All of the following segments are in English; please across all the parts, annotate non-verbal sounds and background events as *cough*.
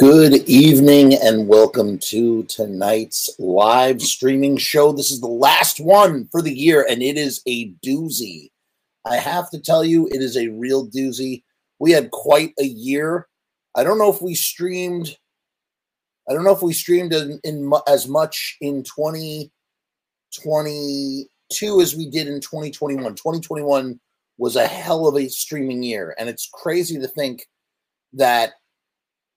Good evening and welcome to tonight's live streaming show. This is the last one for the year and it is a doozy. I have to tell you, it is a real doozy. We had quite a year. I don't know if we streamed, I don't know if we streamed in, in as much in 2022 as we did in 2021. 2021 was a hell of a streaming year. And it's crazy to think that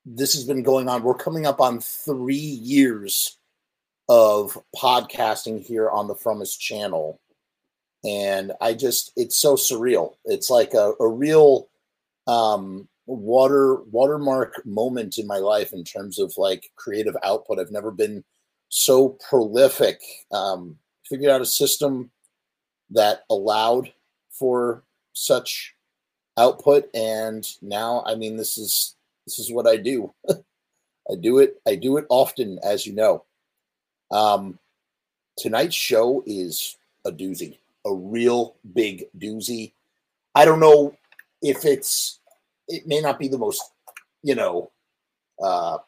this has been going on. We're coming up on three years of podcasting here on the Frumess channel. And I just, it's so surreal. It's like a, a real um, water watermark moment in my life in terms of like creative output. I've never been so prolific. Um, figured out a system that allowed for such output, and now, I mean, this is this is what I do. *laughs* I do it. I do it often, as you know. Um, tonight's show is a doozy, a real big doozy. I don't know if it's. It may not be the most, you know, uh,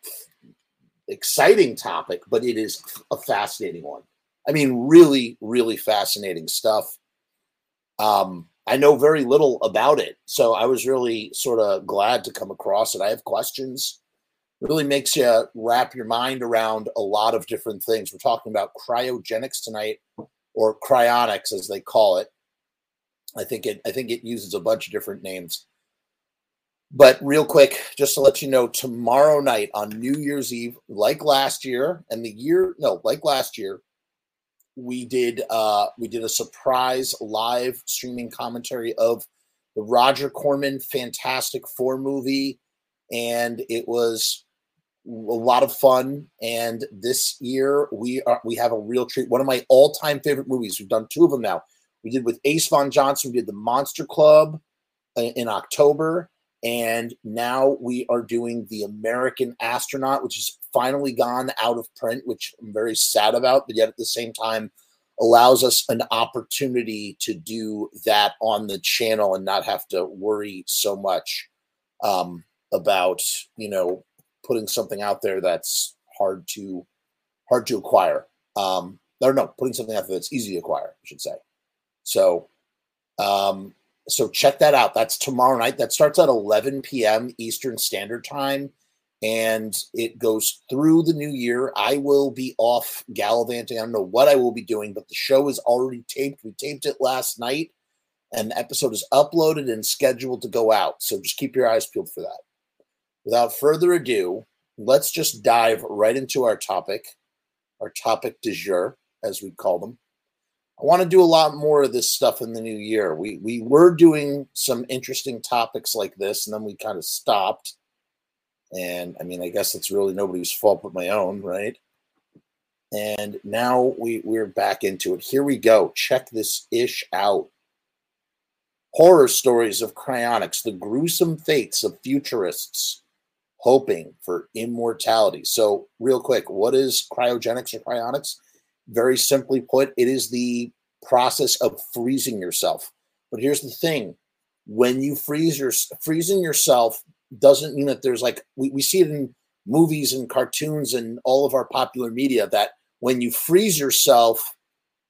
exciting topic, but it is a fascinating one. I mean, really, really fascinating stuff. Um, I know very little about it. So I was really sort of glad to come across it. I have questions. It really makes you wrap your mind around a lot of different things. We're talking about cryogenics tonight, or cryonics as they call it. I think it I think it uses a bunch of different names. But real quick, just to let you know, tomorrow night on New Year's Eve, like last year, and the year no, like last year, we did uh, we did a surprise live streaming commentary of the Roger Corman Fantastic Four movie, and it was a lot of fun. And this year we are we have a real treat. One of my all time favorite movies. We've done two of them now. We did with Ace Von Johnson. We did the Monster Club uh, in October, and now we are doing the American Astronaut, which is finally gone out of print, which I'm very sad about, but yet at the same time allows us an opportunity to do that on the channel and not have to worry so much um, about you know putting something out there that's hard to hard to acquire. Um, or no, putting something out there that's easy to acquire, I should say. So um, so check that out. That's tomorrow night. That starts at 11 p.m. Eastern Standard Time, and it goes through the new year. I will be off gallivanting. I don't know what I will be doing, but the show is already taped. We taped it last night, and the episode is uploaded and scheduled to go out. So just keep your eyes peeled for that. Without further ado, let's just dive right into our topic, our topic du jour, as we call them. I want to do a lot more of this stuff in the new year. We we were doing some interesting topics like this, and then we kind of stopped. And I mean, I guess it's really nobody's fault but my own, right? And now we we're back into it. Here we go. Check this ish out. Horror stories of cryonics, the gruesome fates of futurists hoping for immortality. So, real quick, what is cryogenics or cryonics? Very simply put, it is the process of freezing yourself. But here's the thing when you freeze your freezing yourself doesn't mean that there's like we, we see it in movies and cartoons and all of our popular media that when you freeze yourself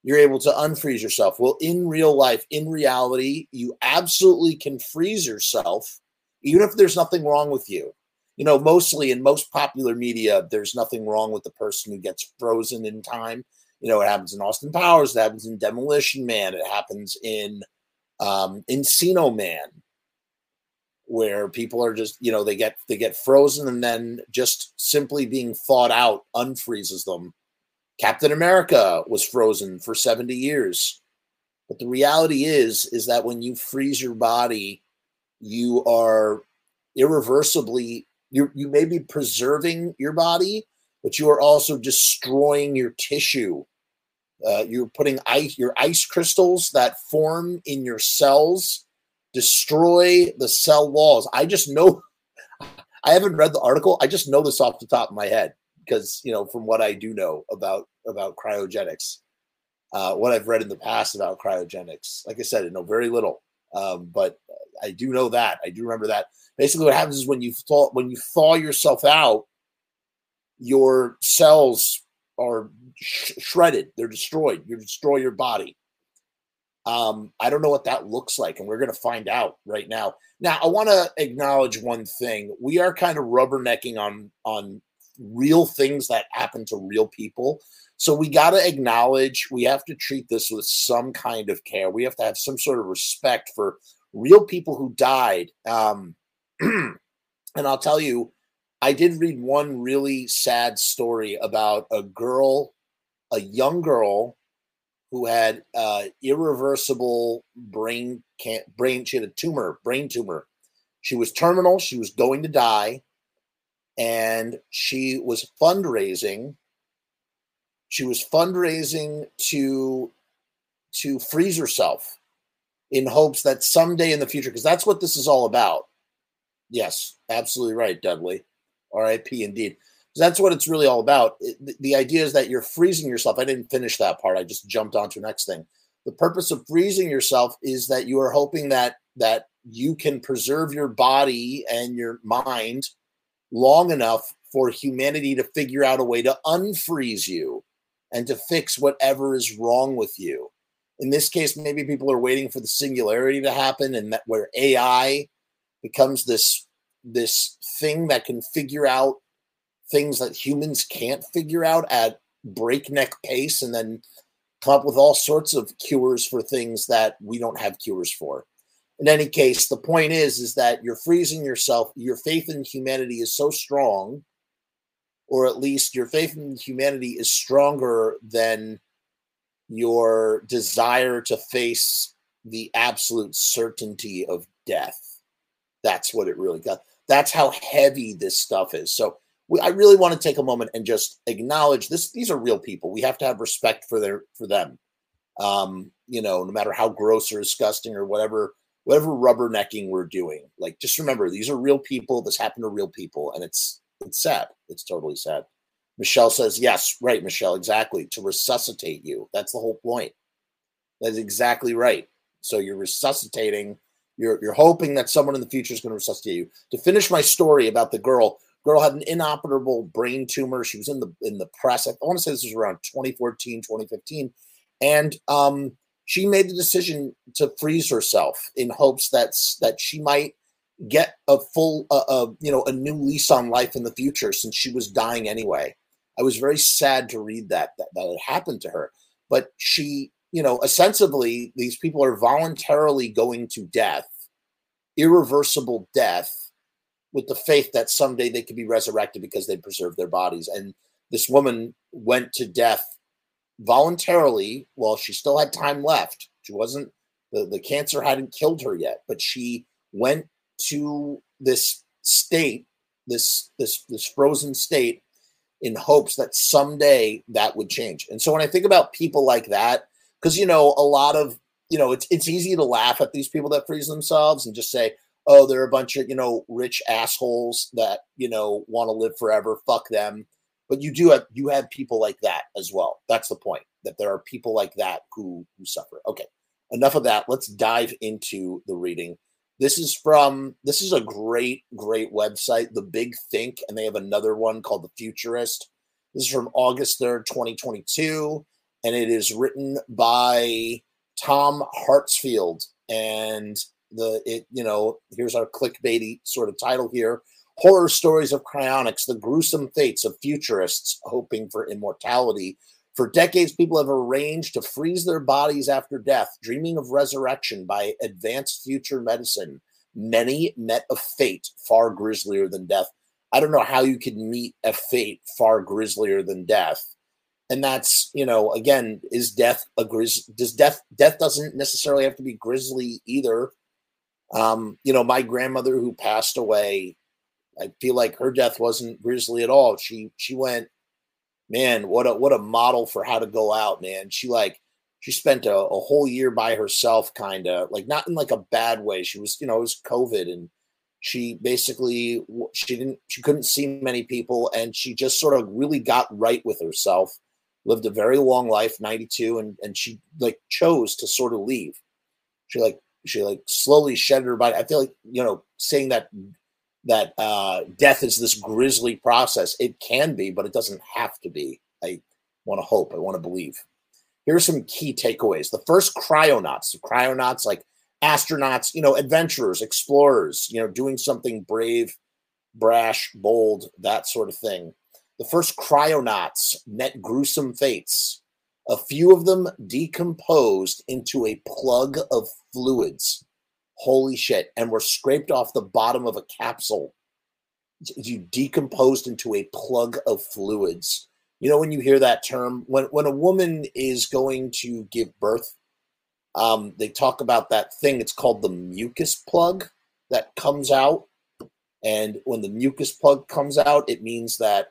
you're able to unfreeze yourself. Well in real life in reality you absolutely can freeze yourself even if there's nothing wrong with you. You know mostly in most popular media there's nothing wrong with the person who gets frozen in time. You know, it happens in Austin Powers, it happens in Demolition Man, it happens in um, Encino Man, where people are just, you know, they get they get frozen and then just simply being thawed out unfreezes them. Captain America was frozen for 70 years. But the reality is, is that when you freeze your body, you are irreversibly you you may be preserving your body, but you are also destroying your tissue uh, you're putting ice, your ice crystals that form in your cells destroy the cell walls. I just know, I haven't read the article. I just know this off the top of my head because, you know, from what I do know about, about cryogenics, uh, what I've read in the past about cryogenics. Like I said, I know very little, um, but I do know that. I do remember that. Basically, what happens is when you thaw when you thaw yourself out, your cells are sh- shredded, they're destroyed. You destroy your body. Um, I don't know what that looks like, and we're going to find out right now. Now, I want to acknowledge one thing: we are kind of rubbernecking on on real things that happen to real people. So we got to acknowledge we have to treat this with some kind of care. We have to have some sort of respect for real people who died. Um, *clears throat* and I'll tell you, I did read one really sad story about a girl, a young girl who had uh, irreversible brain can brain. She had a tumor, brain tumor. She was terminal. She was going to die, and she was fundraising. She was fundraising to to freeze herself in hopes that someday in the future, because that's what this is all about. Yes, absolutely right, Dudley. R.I.P. Indeed that's what it's really all about. It, the idea is that you're freezing yourself. I didn't finish that part. I just jumped on to next thing. The purpose of freezing yourself is that you are hoping that that you can preserve your body and your mind long enough for humanity to figure out a way to unfreeze you and to fix whatever is wrong with you. In this case, maybe people are waiting for the singularity to happen and that where AI becomes this this thing that can figure out things that humans can't figure out at breakneck pace and then come up with all sorts of cures for things that we don't have cures for. In any case, the point is is that you're freezing yourself. Your faith in humanity is so strong, or at least your faith in humanity is stronger than your desire to face the absolute certainty of death. That's what it really got. That's how heavy this stuff is. So we, I really want to take a moment and just acknowledge this. These are real people. We have to have respect for their for them. Um, you know, no matter how gross or disgusting or whatever whatever rubbernecking we're doing. Like, just remember, these are real people. This happened to real people, and it's it's sad. It's totally sad. Michelle says, "Yes, right, Michelle, exactly. To resuscitate you. That's the whole point. That's exactly right. So you're resuscitating. You're you're hoping that someone in the future is going to resuscitate you. To finish my story about the girl, Girl had an inoperable brain tumor. She was in the in the press. I want to say this was around 2014, 2015, and um, she made the decision to freeze herself in hopes that that she might get a full, uh, uh, you know, a new lease on life in the future since she was dying anyway. I was very sad to read that that that had happened to her, but she, you know, ostensibly these people are voluntarily going to death, irreversible death with the faith that someday they could be resurrected because they preserved their bodies. And this woman went to death voluntarily while she still had time left. She wasn't the, the cancer hadn't killed her yet, but she went to this state, this this this frozen state in hopes that someday that would change. And so when I think about people like that, because you know, a lot of you know, it's it's easy to laugh at these people that freeze themselves and just say, oh, they're a bunch of, you know, rich assholes that, you know, want to live forever. Fuck them. But you do have you have people like that as well. That's the point. That there are people like that who who suffer. Okay. Enough of that. Let's dive into the reading. This is from this is a great, great website, The Big Think, and they have another one called The Futurist. This is from August 3rd, 2022, and it is written by Tom Hartsfield. And the it you know here's our clickbaity sort of title here horror stories of cryonics the gruesome fates of futurists hoping for immortality. For decades people have arranged to freeze their bodies after death dreaming of resurrection by advanced future medicine. Many met a fate far grislier than death. I don't know how you could meet a fate far grislier than death. And that's you know again is death a grizz does death death doesn't necessarily have to be grisly either um, you know, my grandmother who passed away, I feel like her death wasn't grisly at all. She she went, man, what a what a model for how to go out, man. She like she spent a, a whole year by herself, kind of like not in like a bad way. She was, you know, it was COVID and she basically she didn't she couldn't see many people and she just sort of really got right with herself lived a very long life 92 and and she like chose to sort of leave she like she like slowly shed her body. I feel like you know saying that that uh, death is this grisly process. It can be, but it doesn't have to be. I want to hope. I want to believe. Here are some key takeaways. The first cryonauts, The cryonauts like astronauts, you know, adventurers, explorers, you know, doing something brave, brash, bold, that sort of thing. The first cryonauts met gruesome fates. A few of them decomposed into a plug of fluids. Holy shit. And were scraped off the bottom of a capsule. You decomposed into a plug of fluids. You know, when you hear that term, when, when a woman is going to give birth, um, they talk about that thing. It's called the mucus plug that comes out. And when the mucus plug comes out, it means that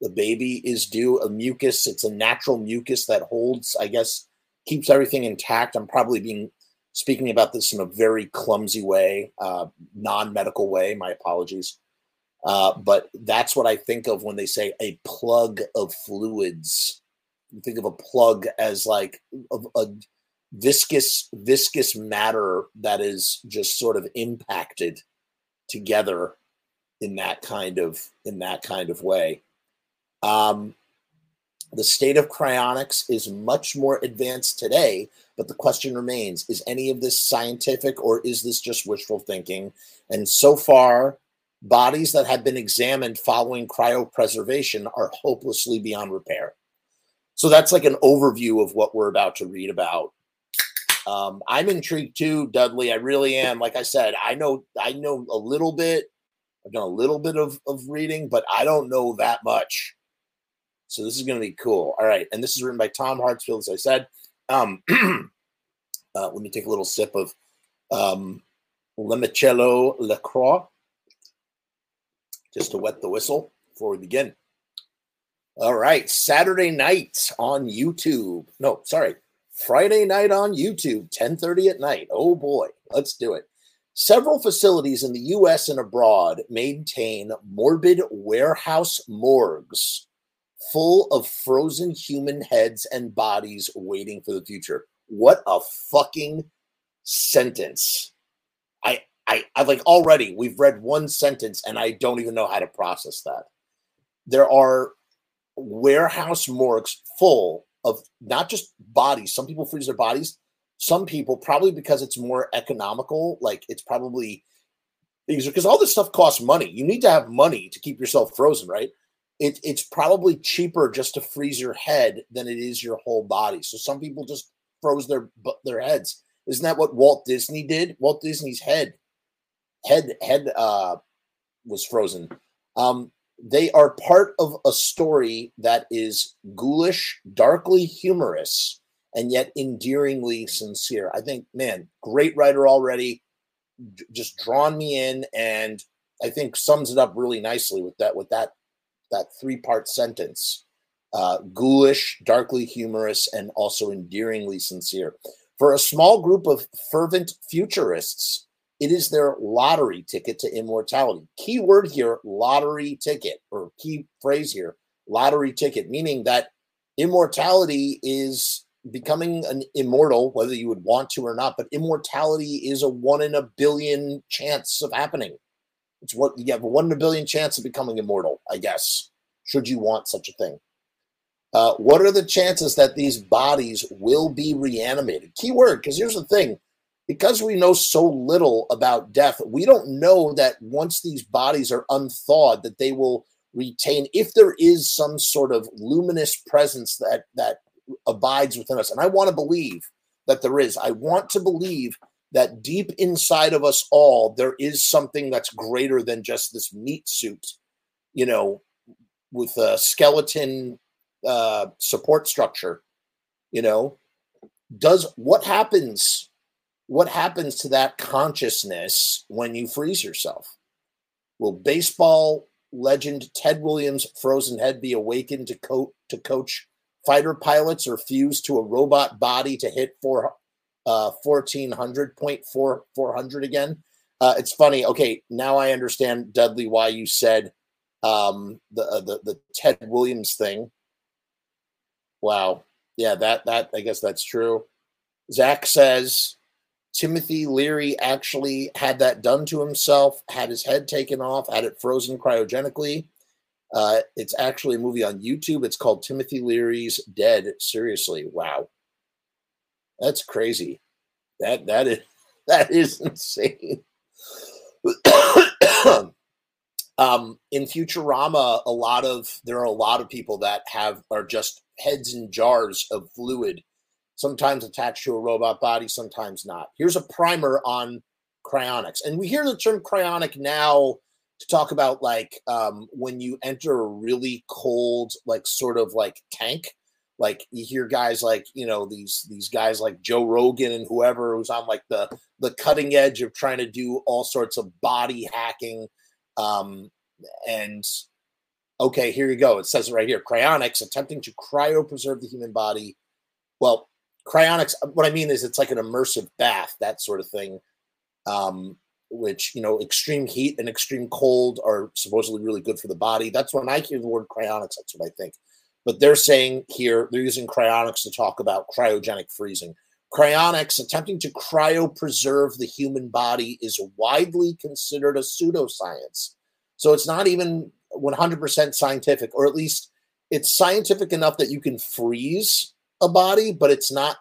the baby is due a mucus. It's a natural mucus that holds, I guess, keeps everything intact. I'm probably being speaking about this in a very clumsy way, uh, non medical way. My apologies. Uh, but that's what I think of when they say a plug of fluids. You think of a plug as like a, a viscous viscous matter that is just sort of impacted together in that kind of in that kind of way um, the state of cryonics is much more advanced today but the question remains is any of this scientific or is this just wishful thinking and so far bodies that have been examined following cryopreservation are hopelessly beyond repair so that's like an overview of what we're about to read about um, I'm intrigued too, Dudley. I really am. Like I said, I know I know a little bit. I've done a little bit of, of reading, but I don't know that much. So this is going to be cool. All right, and this is written by Tom Hartsfield, as I said. Um, *clears throat* uh, let me take a little sip of um, Limoncello LaCroix just to wet the whistle before we begin. All right, Saturday night on YouTube. No, sorry, Friday night on YouTube, 10:30 at night. Oh boy, let's do it. Several facilities in the US and abroad maintain morbid warehouse morgues full of frozen human heads and bodies waiting for the future. What a fucking sentence. I I I like already we've read one sentence and I don't even know how to process that. There are warehouse morgues full of not just bodies. Some people freeze their bodies. Some people probably because it's more economical. Like it's probably because all this stuff costs money. You need to have money to keep yourself frozen, right? It, it's probably cheaper just to freeze your head than it is your whole body. So some people just froze their their heads. Isn't that what Walt Disney did? Walt Disney's head head head uh, was frozen. Um, they are part of a story that is ghoulish, darkly humorous, and yet endearingly sincere. I think, man, great writer already, just drawn me in, and I think sums it up really nicely with that with that that three part sentence: uh, ghoulish, darkly humorous, and also endearingly sincere. For a small group of fervent futurists, it is their lottery ticket to immortality. Key word here lottery ticket, or key phrase here lottery ticket, meaning that immortality is becoming an immortal, whether you would want to or not, but immortality is a one in a billion chance of happening. It's what you have a one in a billion chance of becoming immortal, I guess, should you want such a thing. Uh, what are the chances that these bodies will be reanimated? Keyword, because here's the thing because we know so little about death, we don't know that once these bodies are unthawed, that they will retain, if there is some sort of luminous presence that that abides within us. And I want to believe that there is. I want to believe that deep inside of us all, there is something that's greater than just this meat suit, you know, with a skeleton uh, support structure. You know, does what happens what happens to that consciousness when you freeze yourself? Will baseball legend Ted Williams' frozen head be awakened to, co- to coach fighter pilots or fuse to a robot body to hit four, uh, 1400, point four, 400 again? Uh, it's funny. Okay, now I understand, Dudley, why you said um, the, uh, the the Ted Williams thing. Wow. Yeah, that that I guess that's true. Zach says Timothy Leary actually had that done to himself, had his head taken off, had it frozen cryogenically. Uh, it's actually a movie on YouTube. It's called Timothy Leary's Dead. Seriously, wow, that's crazy. That that is *laughs* that is insane. *coughs* um, in Futurama, a lot of there are a lot of people that have are just heads in jars of fluid, sometimes attached to a robot body, sometimes not. Here's a primer on cryonics, and we hear the term cryonic now to talk about like um, when you enter a really cold, like sort of like tank. Like you hear guys like you know these these guys like Joe Rogan and whoever who's on like the the cutting edge of trying to do all sorts of body hacking. Um, and okay, here you go. It says it right here. Cryonics attempting to cryopreserve the human body. Well, cryonics. What I mean is, it's like an immersive bath, that sort of thing. Um, which you know, extreme heat and extreme cold are supposedly really good for the body. That's when I hear the word cryonics. That's what I think. But they're saying here they're using cryonics to talk about cryogenic freezing. Cryonics attempting to cryopreserve the human body is widely considered a pseudoscience. So it's not even 100% scientific, or at least it's scientific enough that you can freeze a body, but it's not,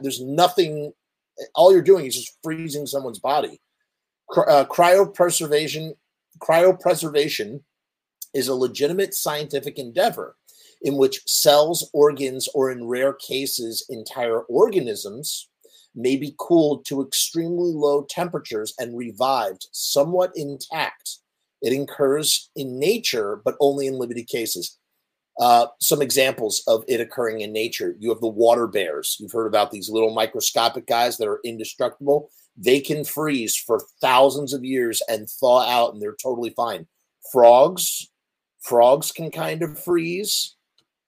there's nothing, all you're doing is just freezing someone's body. Uh, cryopreservation, cryopreservation is a legitimate scientific endeavor in which cells, organs, or in rare cases, entire organisms may be cooled to extremely low temperatures and revived somewhat intact. It occurs in nature, but only in limited cases. Uh, some examples of it occurring in nature you have the water bears. You've heard about these little microscopic guys that are indestructible. They can freeze for thousands of years and thaw out, and they're totally fine. Frogs, frogs can kind of freeze.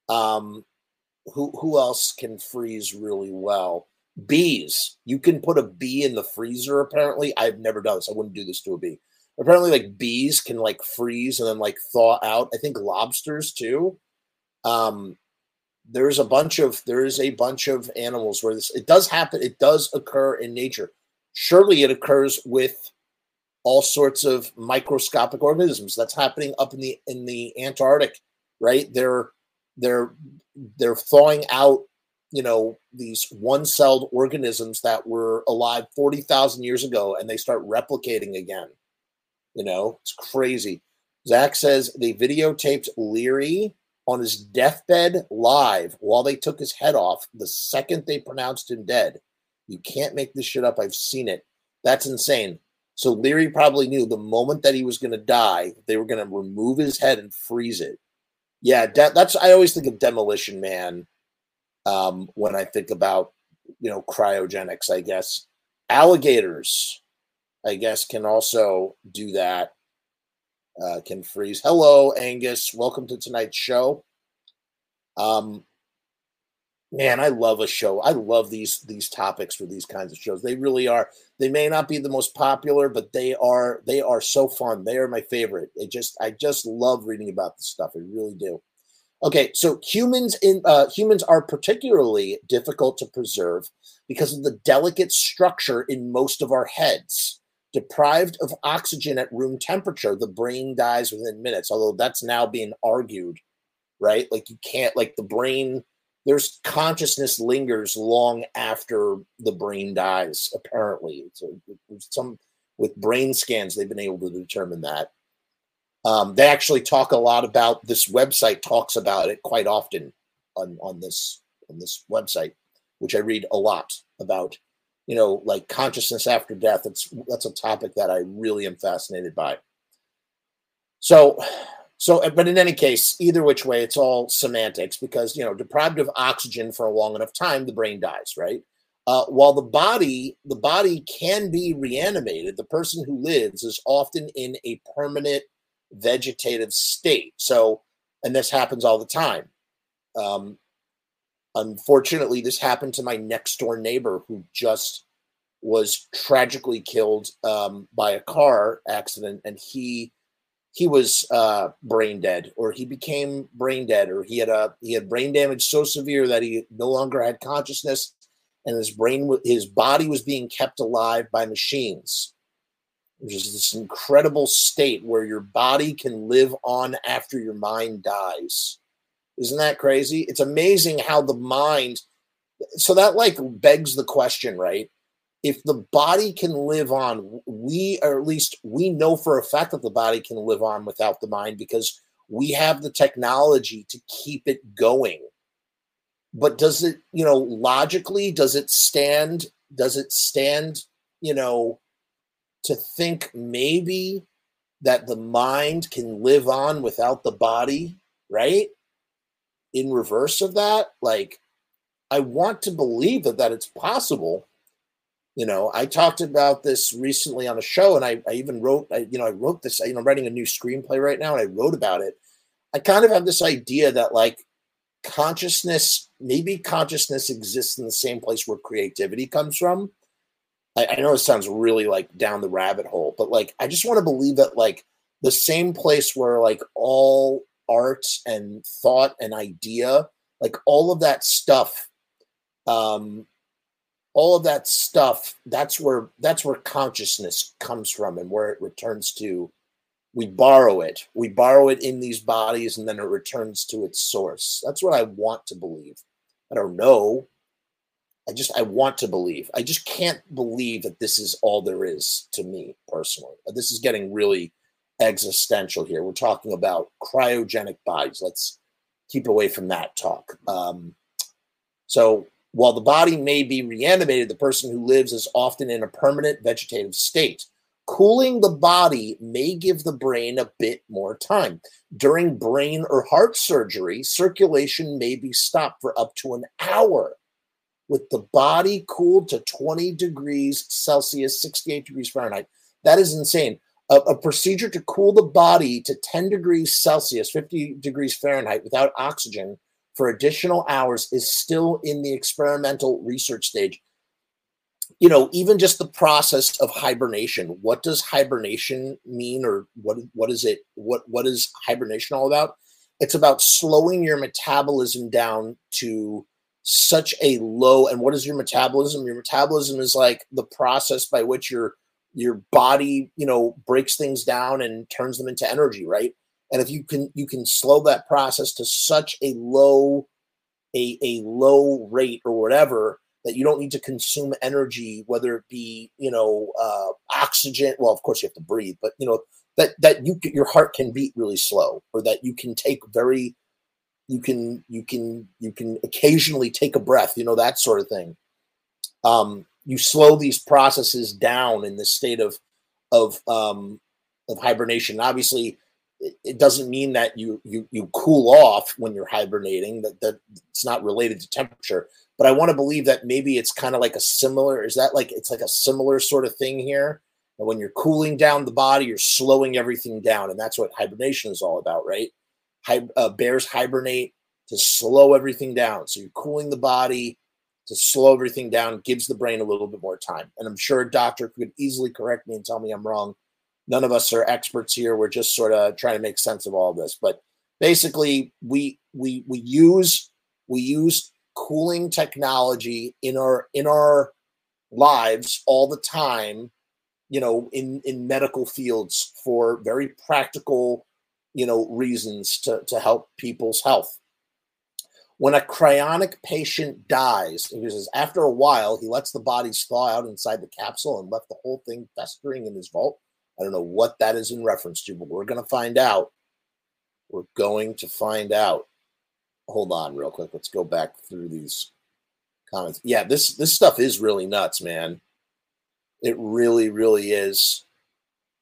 Um, who who else can freeze really well? Bees. You can put a bee in the freezer. Apparently, I've never done this. I wouldn't do this to a bee. Apparently, like bees can like freeze and then like thaw out. I think lobsters too. Um, there's a bunch of there is a bunch of animals where this it does happen. It does occur in nature. Surely, it occurs with all sorts of microscopic organisms. That's happening up in the in the Antarctic, right? They're they're they're thawing out you know these one-celled organisms that were alive 40,000 years ago and they start replicating again. You know it's crazy. Zach says they videotaped leary on his deathbed live while they took his head off the second they pronounced him dead. You can't make this shit up. I've seen it. That's insane. So leary probably knew the moment that he was going to die they were going to remove his head and freeze it yeah, de- that's I always think of Demolition Man um, when I think about you know cryogenics. I guess alligators, I guess, can also do that. Uh, can freeze. Hello, Angus. Welcome to tonight's show. Um, man, I love a show. I love these these topics for these kinds of shows. They really are. They may not be the most popular, but they are they are so fun. They are my favorite. They just I just love reading about this stuff. I really do. Okay, so humans in uh, humans are particularly difficult to preserve because of the delicate structure in most of our heads. Deprived of oxygen at room temperature, the brain dies within minutes. Although that's now being argued, right? Like you can't like the brain there's consciousness lingers long after the brain dies. Apparently, so some with brain scans they've been able to determine that. Um, they actually talk a lot about this website talks about it quite often on on this on this website, which I read a lot about. You know, like consciousness after death. It's that's a topic that I really am fascinated by. So so, uh, but in any case, either which way, it's all semantics because, you know, deprived of oxygen for a long enough time, the brain dies, right? Uh, while the body, the body can be reanimated, the person who lives is often in a permanent vegetative state. So, and this happens all the time. Um, unfortunately, this happened to my next door neighbor who just was tragically killed um, by a car accident, and he he was uh, brain dead or he became brain dead or he had a he had brain damage so severe that he no longer had consciousness and his brain, his body was being kept alive by machines, which is this incredible state where your body can live on after your mind dies. Isn't that crazy? It's amazing how the mind. So that like begs the question, right? If the body can live on, we or at least we know for a fact that the body can live on without the mind because we have the technology to keep it going. But does it you know logically does it stand does it stand you know to think maybe that the mind can live on without the body right? In reverse of that like i want to believe that that it's possible you know i talked about this recently on a show and i, I even wrote I, you know i wrote this you know i'm writing a new screenplay right now and i wrote about it. I kind of have this idea that like consciousness maybe consciousness exists in the same place where creativity comes from. I, I, know it sounds really like down the rabbit hole but like i just want to believe that like the same place where like all art and thought and idea like all of that stuff um all of that stuff that's where that's where consciousness comes from and where it returns to we borrow it. We borrow it in these bodies and then it returns to its source. That's what I want to believe. I don't know. I just I want to believe. I just can't believe that this is all there is to me personally. This is getting really existential here. We're talking about cryogenic bodies. Let's keep away from that talk. Um, so while the body may be reanimated, the person who lives is often in a permanent vegetative state. Cooling the body may give the brain a bit more time. During brain or heart surgery, circulation may be stopped for up to an hour. With the body cooled to 20 degrees Celsius, 68 degrees Fahrenheit. That is insane. A, a procedure to cool the body to 10 degrees Celsius, 50 degrees Fahrenheit without oxygen for additional hours is still in the experimental research stage. You know even just the process of hibernation what does hibernation mean or what what is it what what is hibernation all about? It's about slowing your metabolism down to such a low and what is your metabolism? Your metabolism is like the process by which your your body you know breaks things down and turns them into energy right and if you can you can slow that process to such a low a, a low rate or whatever that you don't need to consume energy, whether it be you know uh, oxygen. Well, of course you have to breathe, but you know that that you your heart can beat really slow, or that you can take very you can you can you can occasionally take a breath, you know that sort of thing. Um, you slow these processes down in the state of of um, of hibernation. Obviously, it, doesn't mean that you you you cool off when you're hibernating. That that it's not related to temperature but I want to believe that maybe it's kind of like a similar. Is that like it's like a similar sort of thing here? And when you're cooling down the body, you're slowing everything down, and that's what hibernation is all about, right? Hi, uh, bears hibernate to slow everything down. So you're cooling the body to slow everything down, gives the brain a little bit more time. And I'm sure a doctor could easily correct me and tell me I'm wrong. None of us are experts here. We're just sort of trying to make sense of all of this. But basically, we we we use we use cooling technology in our in our lives all the time you know in in medical fields for very practical you know reasons to to help people's health when a cryonic patient dies he says after a while he lets the bodies thaw out inside the capsule and left the whole thing festering in his vault i don't know what that is in reference to but we're going to find out we're going to find out hold on real quick. Let's go back through these comments. Yeah, this this stuff is really nuts, man. It really, really is.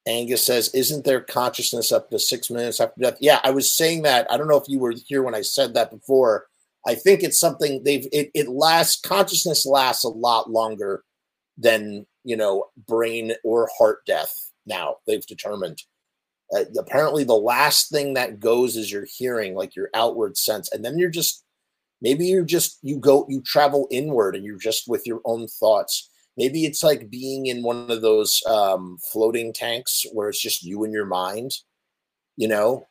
Angus says, "Isn't there consciousness up to six minutes after death?" Yeah, I was saying that. I don't know if you were here when I said that before. I think it's something they've it, it lasts consciousness lasts a lot longer than you know brain or heart death. Now they've determined. Uh, apparently the last thing that goes is your hearing like your outward sense and then you're just maybe you're just you go you travel inward and you're just with your own thoughts. Maybe it's like being in one of those um, floating tanks where it's just you and your mind you know?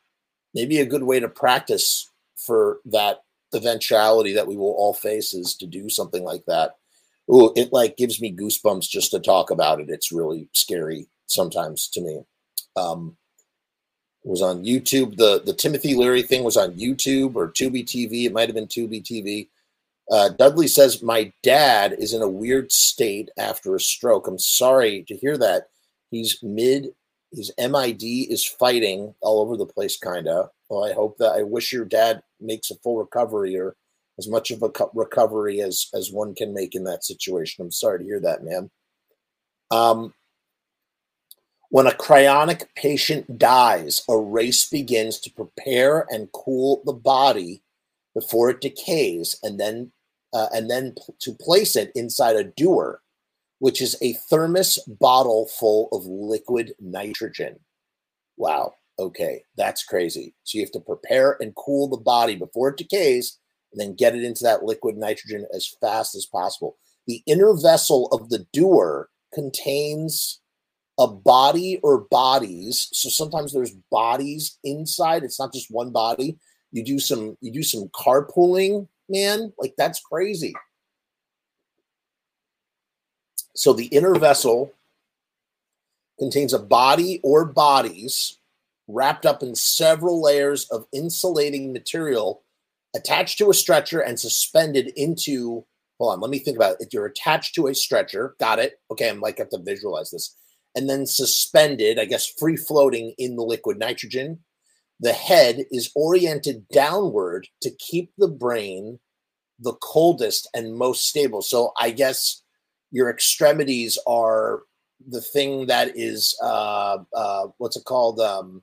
Maybe a good way to practice for that eventuality that we will all face is to do something like that. Ooh, it like gives me goosebumps just to talk about it. It's really scary sometimes to me. Um, was on YouTube. The the Timothy Leary thing was on YouTube or Tubi TV. It might have been Tubi TV. Uh, Dudley says, My dad is in a weird state after a stroke. I'm sorry to hear that. He's mid, his MID is fighting all over the place, kind of. Well, I hope that I wish your dad makes a full recovery or as much of a recovery as, as one can make in that situation. I'm sorry to hear that, man. Um, when a cryonic patient dies, a race begins to prepare and cool the body before it decays and then uh, and then to place it inside a dewar, which is a thermos bottle full of liquid nitrogen. Wow. Okay, that's crazy. So you have to prepare and cool the body before it decays and then get it into that liquid nitrogen as fast as possible. The inner vessel of the dewar contains a body or bodies. So sometimes there's bodies inside. It's not just one body. You do some you do some carpooling man. Like that's crazy. So the inner vessel contains a body or bodies wrapped up in several layers of insulating material attached to a stretcher and suspended into hold on let me think about it if you're attached to a stretcher got it okay i'm like I have to visualize this and then suspended i guess free floating in the liquid nitrogen the head is oriented downward to keep the brain the coldest and most stable. So I guess your extremities are the thing that is uh, uh, what's it called um,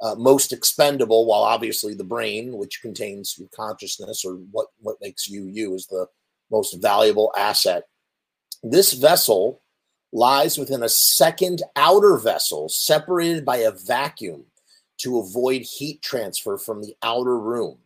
uh, most expendable, while obviously the brain, which contains your consciousness or what what makes you you, is the most valuable asset. This vessel lies within a second outer vessel separated by a vacuum to avoid heat transfer from the outer room.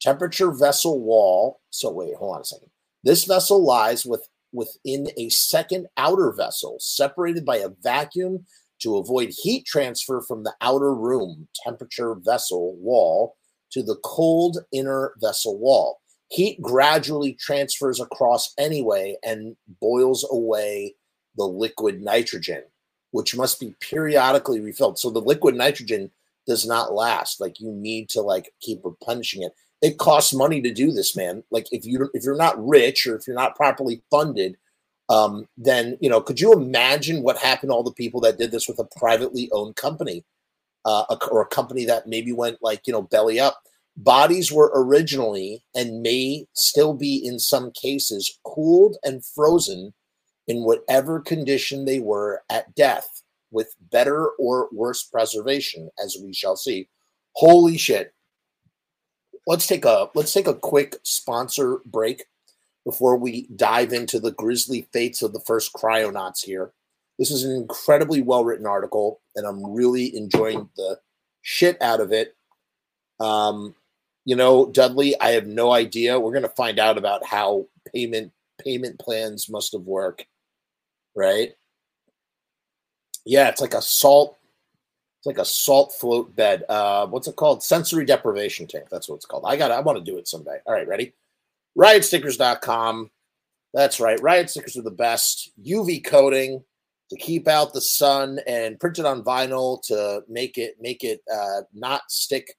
Temperature vessel wall. So wait, hold on a second. This vessel lies with within a second outer vessel separated by a vacuum to avoid heat transfer from the outer room temperature vessel wall to the cold inner vessel wall. Heat gradually transfers across anyway and boils away the liquid nitrogen, which must be periodically refilled. So the liquid nitrogen does not last. Like you need to like keep replenishing it. It costs money to do this, man. Like if you if you're not rich or if you're not properly funded, um, then you know, could you imagine what happened to all the people that did this with a privately owned company, uh, or a company that maybe went like you know belly up? Bodies were originally and may still be in some cases cooled and frozen in whatever condition they were at death with better or worse preservation, as we shall see. Holy shit. Let's take a let's take a quick sponsor break before we dive into the grisly fates of the first cryonauts here. This is an incredibly well written article, and I'm really enjoying the shit out of it. Um, you know, Dudley, I have no idea. We're gonna find out about how payment payment plans must have worked, right? Yeah, it's like a salt. It's like a salt float bed. Uh, what's it called? Sensory deprivation tank. That's what it's called. I got. I want to do it someday. All right, ready? Riotstickers.com. That's right. Riot stickers are the best. UV coating to keep out the sun and printed on vinyl to make it make it uh, not stick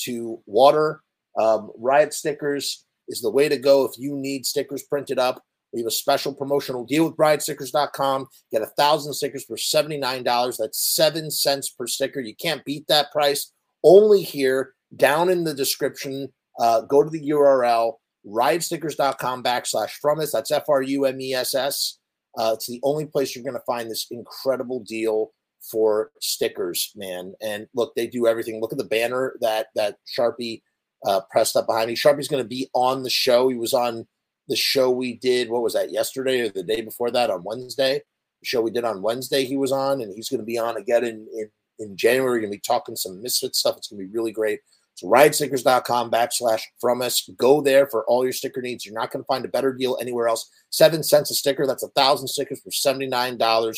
to water. Um, Riot stickers is the way to go if you need stickers printed up. We have a special promotional deal with riotstickers.com. Get a thousand stickers for $79. That's seven cents per sticker. You can't beat that price. Only here, down in the description. Uh, go to the URL, riotstickers.com backslash frumess. That's F R U M E S S. Uh, it's the only place you're going to find this incredible deal for stickers, man. And look, they do everything. Look at the banner that that Sharpie uh, pressed up behind me. Sharpie's going to be on the show. He was on the show we did, what was that, yesterday or the day before that on Wednesday? The show we did on Wednesday, he was on, and he's going to be on again in, in, in January. We're going to be talking some Misfit stuff. It's going to be really great. So riotstickers.com backslash frumess. Go there for all your sticker needs. You're not going to find a better deal anywhere else. Seven cents a sticker. That's a thousand stickers for $79.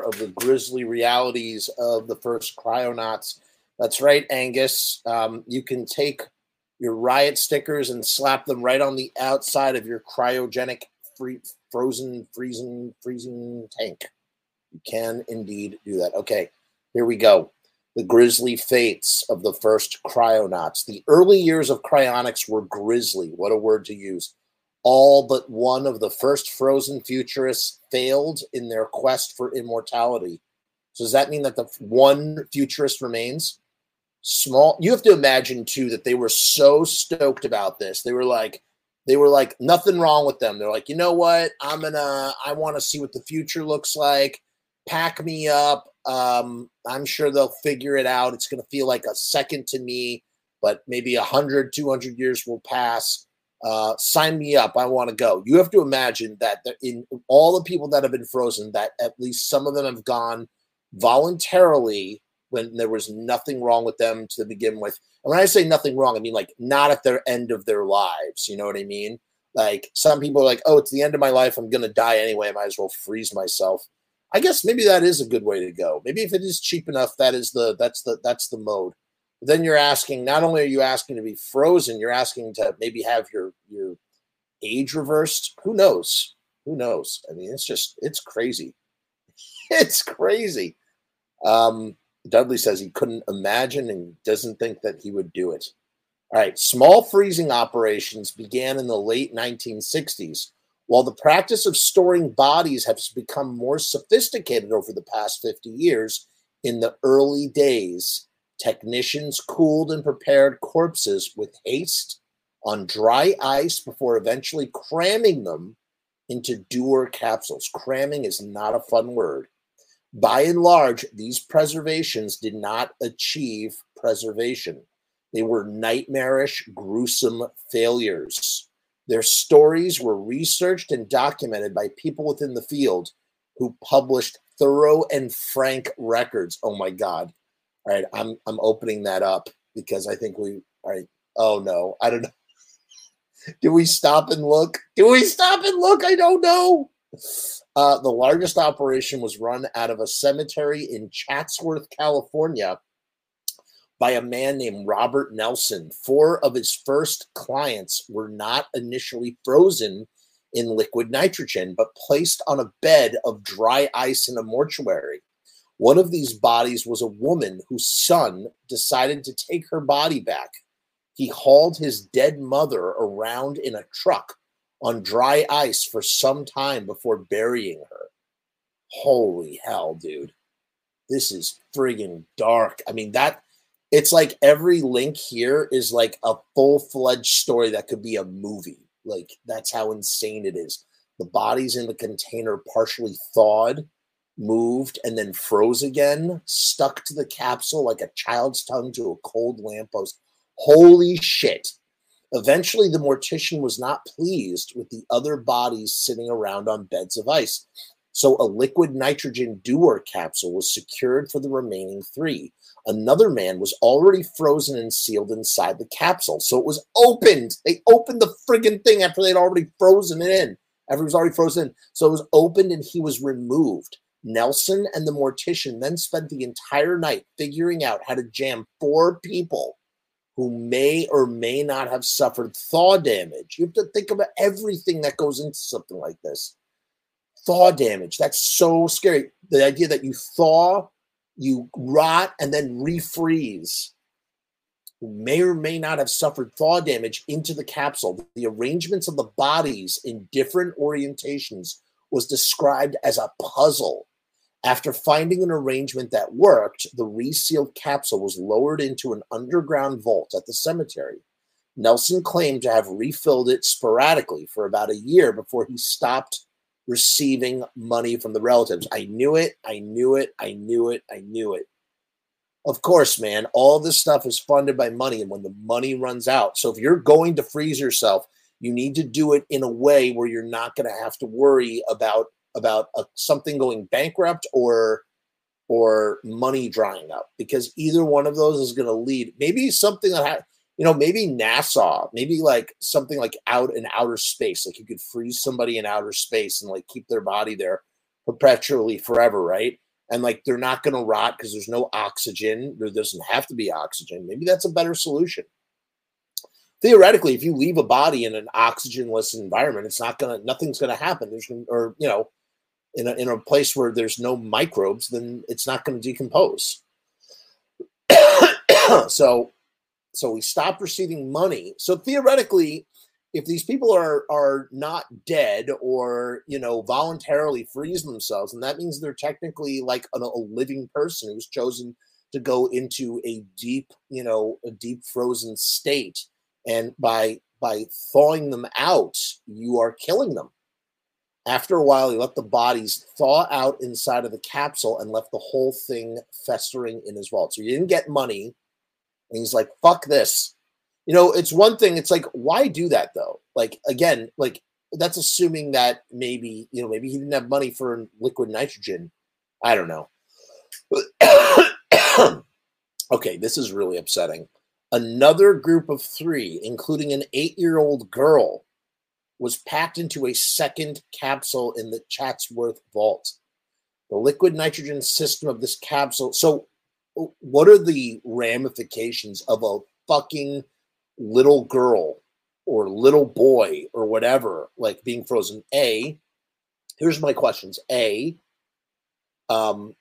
Of the grisly realities of the first cryonauts. That's right, Angus. Um, you can take your riot stickers and slap them right on the outside of your cryogenic free, frozen, freezing, freezing tank. You can indeed do that. Okay, here we go. The grisly fates of the first cryonauts. The early years of cryonics were grisly. What a word to use all but one of the first frozen futurists failed in their quest for immortality. So does that mean that the one futurist remains? Small. You have to imagine too that they were so stoked about this. They were like, they were like, nothing wrong with them. They're like, you know what? I'm gonna. I want to see what the future looks like. Pack me up. Um, I'm sure they'll figure it out. It's gonna feel like a second to me, but maybe a hundred, two hundred years will pass uh, sign me up. I want to go. You have to imagine that in all the people that have been frozen, that at least some of them have gone voluntarily when there was nothing wrong with them to begin with. And when I say nothing wrong, I mean like not at their end of their lives. You know what I mean? Like some people are like, oh, it's the end of my life. I'm going to die anyway. I might as well freeze myself. I guess maybe that is a good way to go. Maybe if it is cheap enough, that is the that's the that's the mode then you're asking not only are you asking to be frozen you're asking to maybe have your your age reversed. Who knows? Who knows? I mean it's just it's crazy. *laughs* It's crazy. Um dudley says he couldn't imagine and doesn't think that he would do it. All right small freezing operations began in the late 1960s while the practice of storing bodies has become more sophisticated over the past 50 years in the early days Technicians cooled and prepared corpses with haste on dry ice before eventually cramming them into Dewar capsules. Cramming is not a fun word. By and large, these preservations did not achieve preservation. They were nightmarish, gruesome failures. Their stories were researched and documented by people within the field who published thorough and frank records. Oh my God. All right, I'm I'm opening that up because I think we all right. Oh no, I don't know. *laughs* Do we stop and look? Do we stop and look? I don't know. Uh, the largest operation was run out of a cemetery in Chatsworth, California, by a man named Robert Nelson. Four of his first clients were not initially frozen in liquid nitrogen, but placed on a bed of dry ice in a mortuary. One of these bodies was a woman whose son decided to take her body back. He hauled his dead mother around in a truck on dry ice for some time before burying her. Holy hell, dude. This is friggin' dark. I mean, that it's like every link here is like a full fledged story that could be a movie. Like, that's how insane it is. The body's in the container partially thawed moved and then froze again, stuck to the capsule like a child's tongue to a cold lamppost. Holy shit. Eventually, the mortician was not pleased with the other bodies sitting around on beds of ice. So, a liquid nitrogen Dewar capsule was secured for the remaining three. Another man was already frozen and sealed inside the capsule. So, it was opened. They opened the friggin' thing after they'd already frozen it in. It was already frozen. So, it was opened and he was removed. Nelson and the mortician then spent the entire night figuring out how to jam four people who may or may not have suffered thaw damage. You have to think about everything that goes into something like this. Thaw damage. That's so scary. The idea that you thaw, you rot, and then refreeze. Who may or may not have suffered thaw damage into the capsule. The arrangements of the bodies in different orientations was described as a puzzle after finding an arrangement that worked, the resealed capsule was lowered into an underground vault at the cemetery. Nelson claimed to have refilled it sporadically for about a year before he stopped receiving money from the relatives. I knew it, I knew it, I knew it, I knew it. Of course, man, all this stuff is funded by money, and when the money runs out, so if you're going to freeze yourself, you need to do it in a way where you're not going to have to worry about about a, something going bankrupt or or money drying up because either one of those is going to lead maybe something that ha- you know, maybe NASA, maybe like something like out in outer space. Like you could freeze somebody in outer space and like keep their body there perpetually forever, right? And like they're not going to rot because there's no oxygen. There doesn't have to be oxygen. Maybe that's a better solution. Theoretically, if you leave a body in an oxygenless environment, it's not gonna, nothing's gonna happen. There's, gonna, or you know, in a in a place where there's no microbes, then it's not going to decompose. *coughs* so so we stopped receiving money. So theoretically, if these people are are not dead or you know voluntarily freeze themselves, and that means they're technically like a, a living person who's chosen to go into a deep, you know, a deep frozen state, and by by thawing them out, you are killing them. After a while, he let the bodies thaw out inside of the capsule and left the whole thing festering in his vault. So he didn't get money and he's like, fuck this. You know, it's one thing, it's like, why do that though? Like, again, like that's assuming that maybe, you know, maybe he didn't have money for liquid nitrogen. I don't know. *coughs* okay, this is really upsetting. Another group of three, including an eight year old girl, was packed into a second capsule in the Chatsworth vault. The liquid nitrogen system of this capsule. So, what are the ramifications of a fucking little girl or little boy or whatever like being frozen a here's my questions a um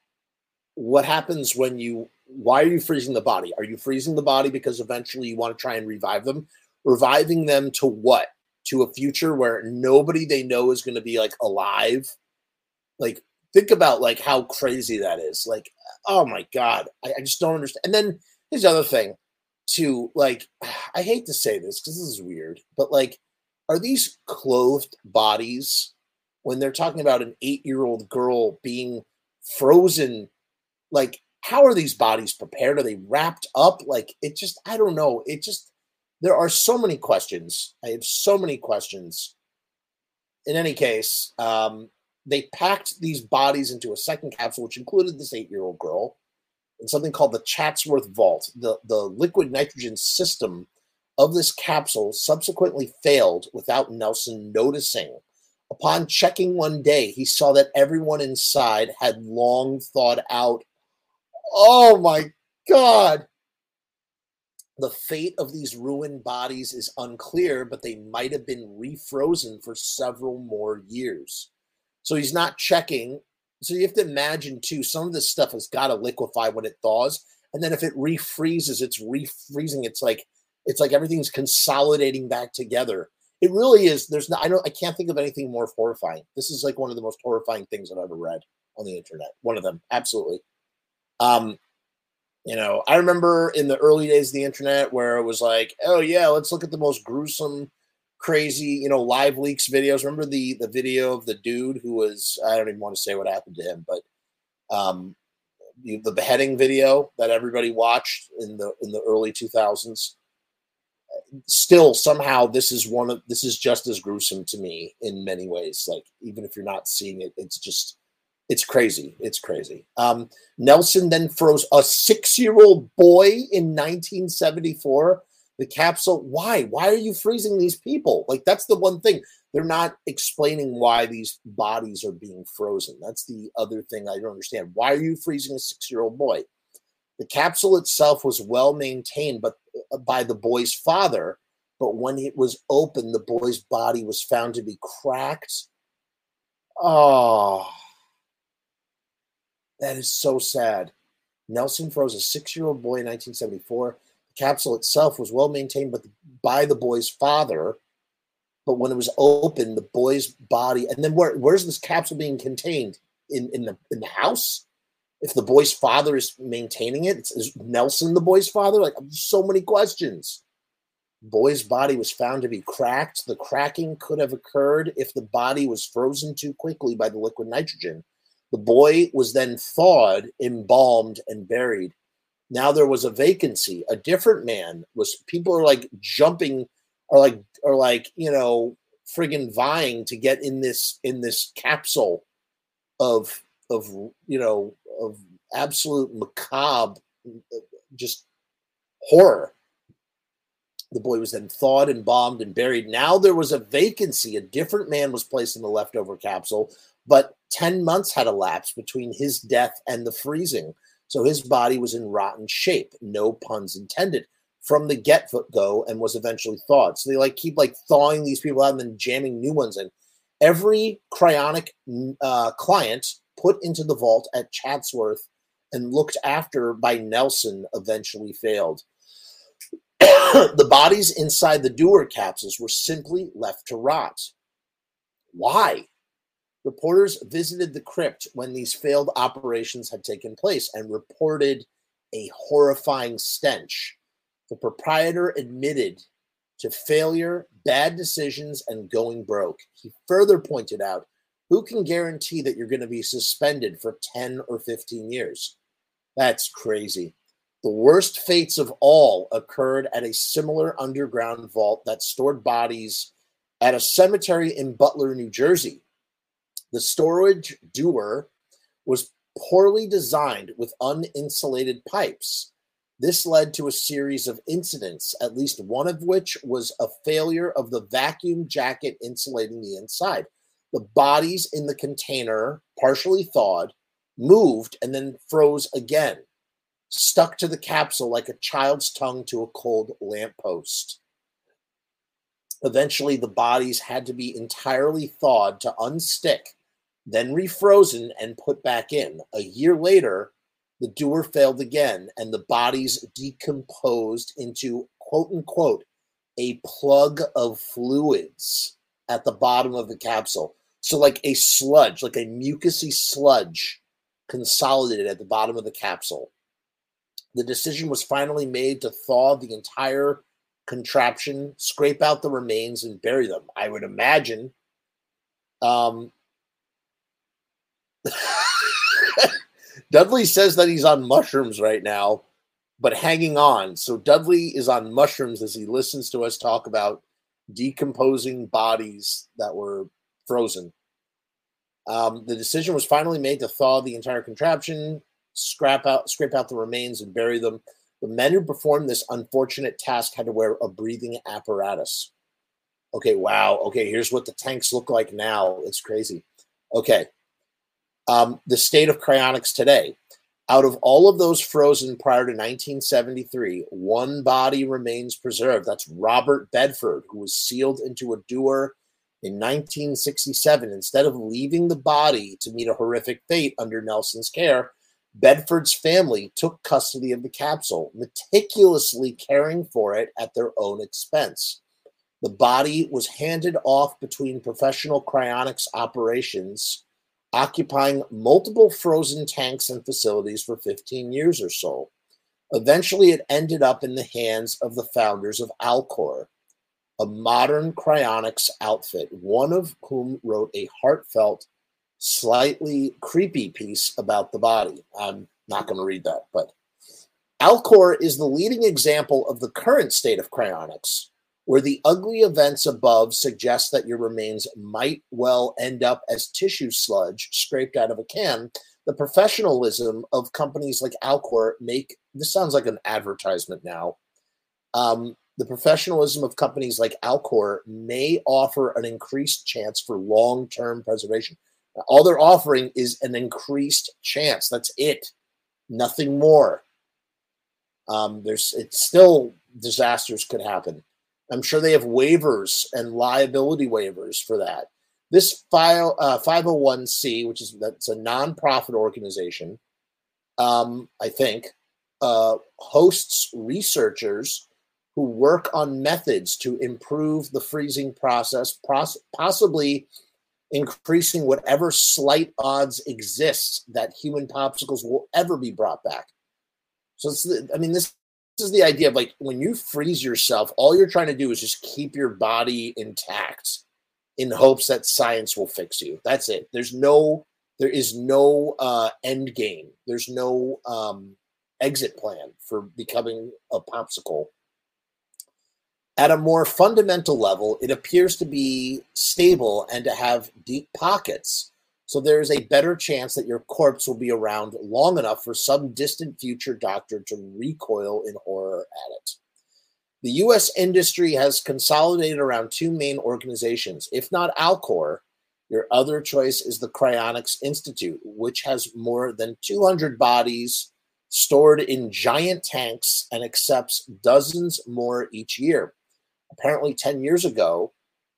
what happens when you why are you freezing the body are you freezing the body because eventually you want to try and revive them reviving them to what to a future where nobody they know is going to be like alive like think about like how crazy that is. Like, oh my god, I, I just don't understand. And then here's the other thing, to Like, *sighs* I hate to say this because this is weird, but like, are these clothed bodies when they're talking about an eight-year-old girl being frozen? Like, how are these bodies prepared? Are they wrapped up? Like, it just, I don't know. It just, there are so many questions. I have so many questions. In any case, um, they packed these bodies into a second capsule, which included this eight year old girl, in something called the Chatsworth Vault. The, the liquid nitrogen system of this capsule subsequently failed without Nelson noticing. Upon checking one day, he saw that everyone inside had long thawed out. Oh my God! The fate of these ruined bodies is unclear, but they might have been refrozen for several more years. So he's not checking. So you have to imagine too, some of this stuff has got to liquefy when it thaws. And then if it refreezes, it's refreezing. It's like it's like everything's consolidating back together. It really is. There's no I don't I can't think of anything more horrifying. This is like one of the most horrifying things I've ever read on the internet. One of them, absolutely. Um, you know, I remember in the early days of the internet where it was like, oh yeah, let's look at the most gruesome crazy, you know, live leaks videos. Remember the the video of the dude who was I don't even want to say what happened to him, but um the, the beheading video that everybody watched in the in the early 2000s still somehow this is one of this is just as gruesome to me in many ways like even if you're not seeing it it's just it's crazy. It's crazy. Um nelson then froze a six-year-old boy in 1974 the capsule why? Why are you freezing these people? Like that's the one thing. They're not explaining why these bodies are being frozen. That's the other thing i don't understand. Why are you freezing a six year old boy? The capsule itself was well maintained but uh, by the boy's father but when it was open the boy's body was found to be cracked. Oh that is so sad. Nelson froze a six year old boy in 1974 The capsule itself was well maintained but by the boy's father. But when it was open the boy's body and then where, where's this capsule being contained? In, in the in the house? If the boy's father is maintaining it is nelson the boy's father? Like so many questions. Boy's body was found to be cracked. The cracking could have occurred if the body was frozen too quickly by the liquid nitrogen the boy was then thawed embalmed and buried now there was a vacancy. A different man was. People are like jumping, are like are like you know friggin' vying to get in this in this capsule of of you know of absolute macabre, just horror. The boy was then thawed, embalmed, and buried. Now there was a vacancy. A different man was placed in the leftover capsule, but 10 months had elapsed between his death and the freezing. So his body was in rotten shape, no puns intended, from the get go and was eventually thawed. So they like keep like thawing these people out and then jamming new ones in. Every cryonic uh, client put into the vault at Chatsworth and looked after by Nelson eventually failed. *coughs* the bodies inside the Dewar capsules were simply left to rot. Why? Reporters visited the crypt when these failed operations had taken place and reported a horrifying stench. The proprietor admitted to failure, bad decisions, and going broke. He further pointed out who can guarantee that you're going to be suspended for 10 or 15 years? That's crazy. The worst fates of all occurred at a similar underground vault that stored bodies at a cemetery in Butler, New Jersey. The storage Dewar was poorly designed with uninsulated pipes. This led to a series of incidents, at least one of which was a failure of the vacuum jacket insulating the inside. The bodies in the container, partially thawed, moved and then froze again stuck to the capsule like a child's tongue to a cold lamppost. Eventually, the bodies had to be entirely thawed to unstick, then refrozen and put back in. A year later, the Dewar failed again, and the bodies decomposed into quote unquote a plug of fluids at the bottom of the capsule. So, like a sludge, like a mucousy sludge consolidated at the bottom of the capsule the decision was finally made to thaw the entire contraption, scrape out the remains, and bury them. I would imagine. Um, *laughs* Dudley says that he's on mushrooms right now, but hanging on. So Dudley is on mushrooms as he listens to us talk about decomposing bodies that were frozen. Um, the decision was finally made to thaw the entire contraption, scrap out, scrape out the remains and bury them. The men who performed this unfortunate task had to wear a breathing apparatus. Okay, wow. Okay, here's what the tanks look like now. It's crazy. Okay. Um, the state of cryonics today. Out of all of those frozen prior to 1973, one body remains preserved. That's Robert Bedford, who was sealed into a Dewar in 1967. Instead of leaving the body to meet a horrific fate under Nelson's care, Bedford's family took custody of the capsule, meticulously caring for it at their own expense. The body was handed off between professional cryonics operations, occupying multiple frozen tanks and facilities for 15 years or so. Eventually, it ended up in the hands of the founders of Alcor, a modern cryonics outfit, one of whom wrote a heartfelt slightly creepy piece about the body. I'm not going to read that, but Alcor is the leading example of the current state of cryonics, where the ugly events above suggest that your remains might well end up as tissue sludge scraped out of a can. The professionalism of companies like Alcor make this sounds like an advertisement now. Um, the professionalism of companies like Alcor may offer an increased chance for long term preservation. All they're offering is an increased chance. That's it. Nothing more. Um, there's it's still disasters could happen. I'm sure they have waivers and liability waivers for that. This file uh, 501c, which is that's a nonprofit organization, um, I think, uh, hosts researchers who work on methods to improve the freezing process, possibly increasing whatever slight odds exists that human popsicles will ever be brought back. So it's I mean this is the idea of like when you freeze yourself, all you're trying to do is just keep your body intact in hopes that science will fix you. That's it. There's no there is no uh, end game. There's no um, exit plan for becoming a popsicle at a more fundamental level, it appears to be stable and to have deep pockets. So there is a better chance that your corpse will be around long enough for some distant future doctor to recoil in horror at it. The US industry has consolidated around two main organizations. If not Alcor, your other choice is the Cryonics Institute, which has more than 200 bodies stored in giant tanks and accepts dozens more each year. Apparently, 10 years ago,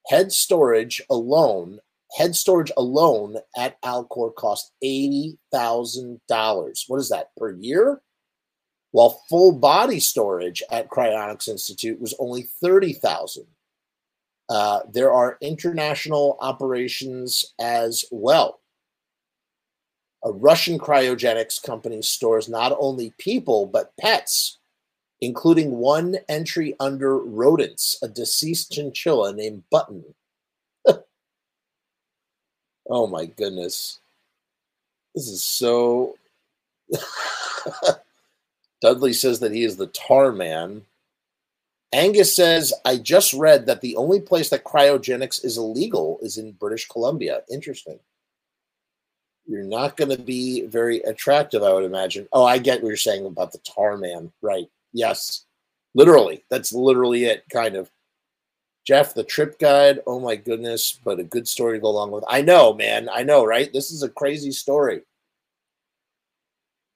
head storage alone, head storage alone at Alcor cost $80,000. What is that per year? While full body storage at Cryonics Institute was only 30,000. Uh, there are international operations as well. A Russian cryogenics company stores not only people, but pets, including one entry under rodents, a deceased chinchilla named Button. Oh my goodness. This is so. *laughs* Dudley says that he is the tar man. Angus says, I just read that the only place that cryogenics is illegal is in British Columbia. Interesting. You're not going to be very attractive, I would imagine. Oh, I get what you're saying about the tar man. Right. Yes. Literally. That's literally it, kind of. Jeff, the trip guide. Oh my goodness, but a good story to go along with. I know, man. I know, right? This is a crazy story.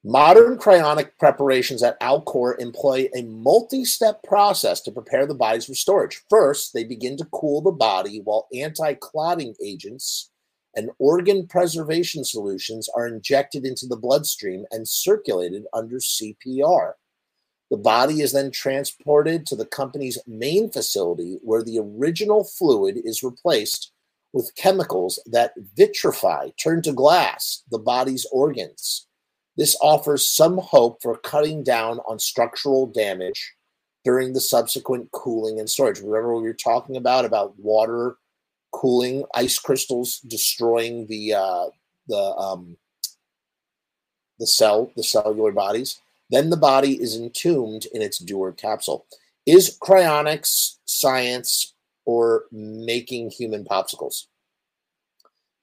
Modern cryonic preparations at Alcor employ a multi step process to prepare the bodies for storage. First, they begin to cool the body while anti clotting agents and organ preservation solutions are injected into the bloodstream and circulated under CPR. The body is then transported to the company's main facility where the original fluid is replaced with chemicals that vitrify, turn to glass, the body's organs. This offers some hope for cutting down on structural damage during the subsequent cooling and storage. Remember we were talking about about water cooling, ice crystals destroying the uh, the um, the cell, the cellular bodies. Then the body is entombed in its Dewar capsule. Is cryonics science or making human popsicles?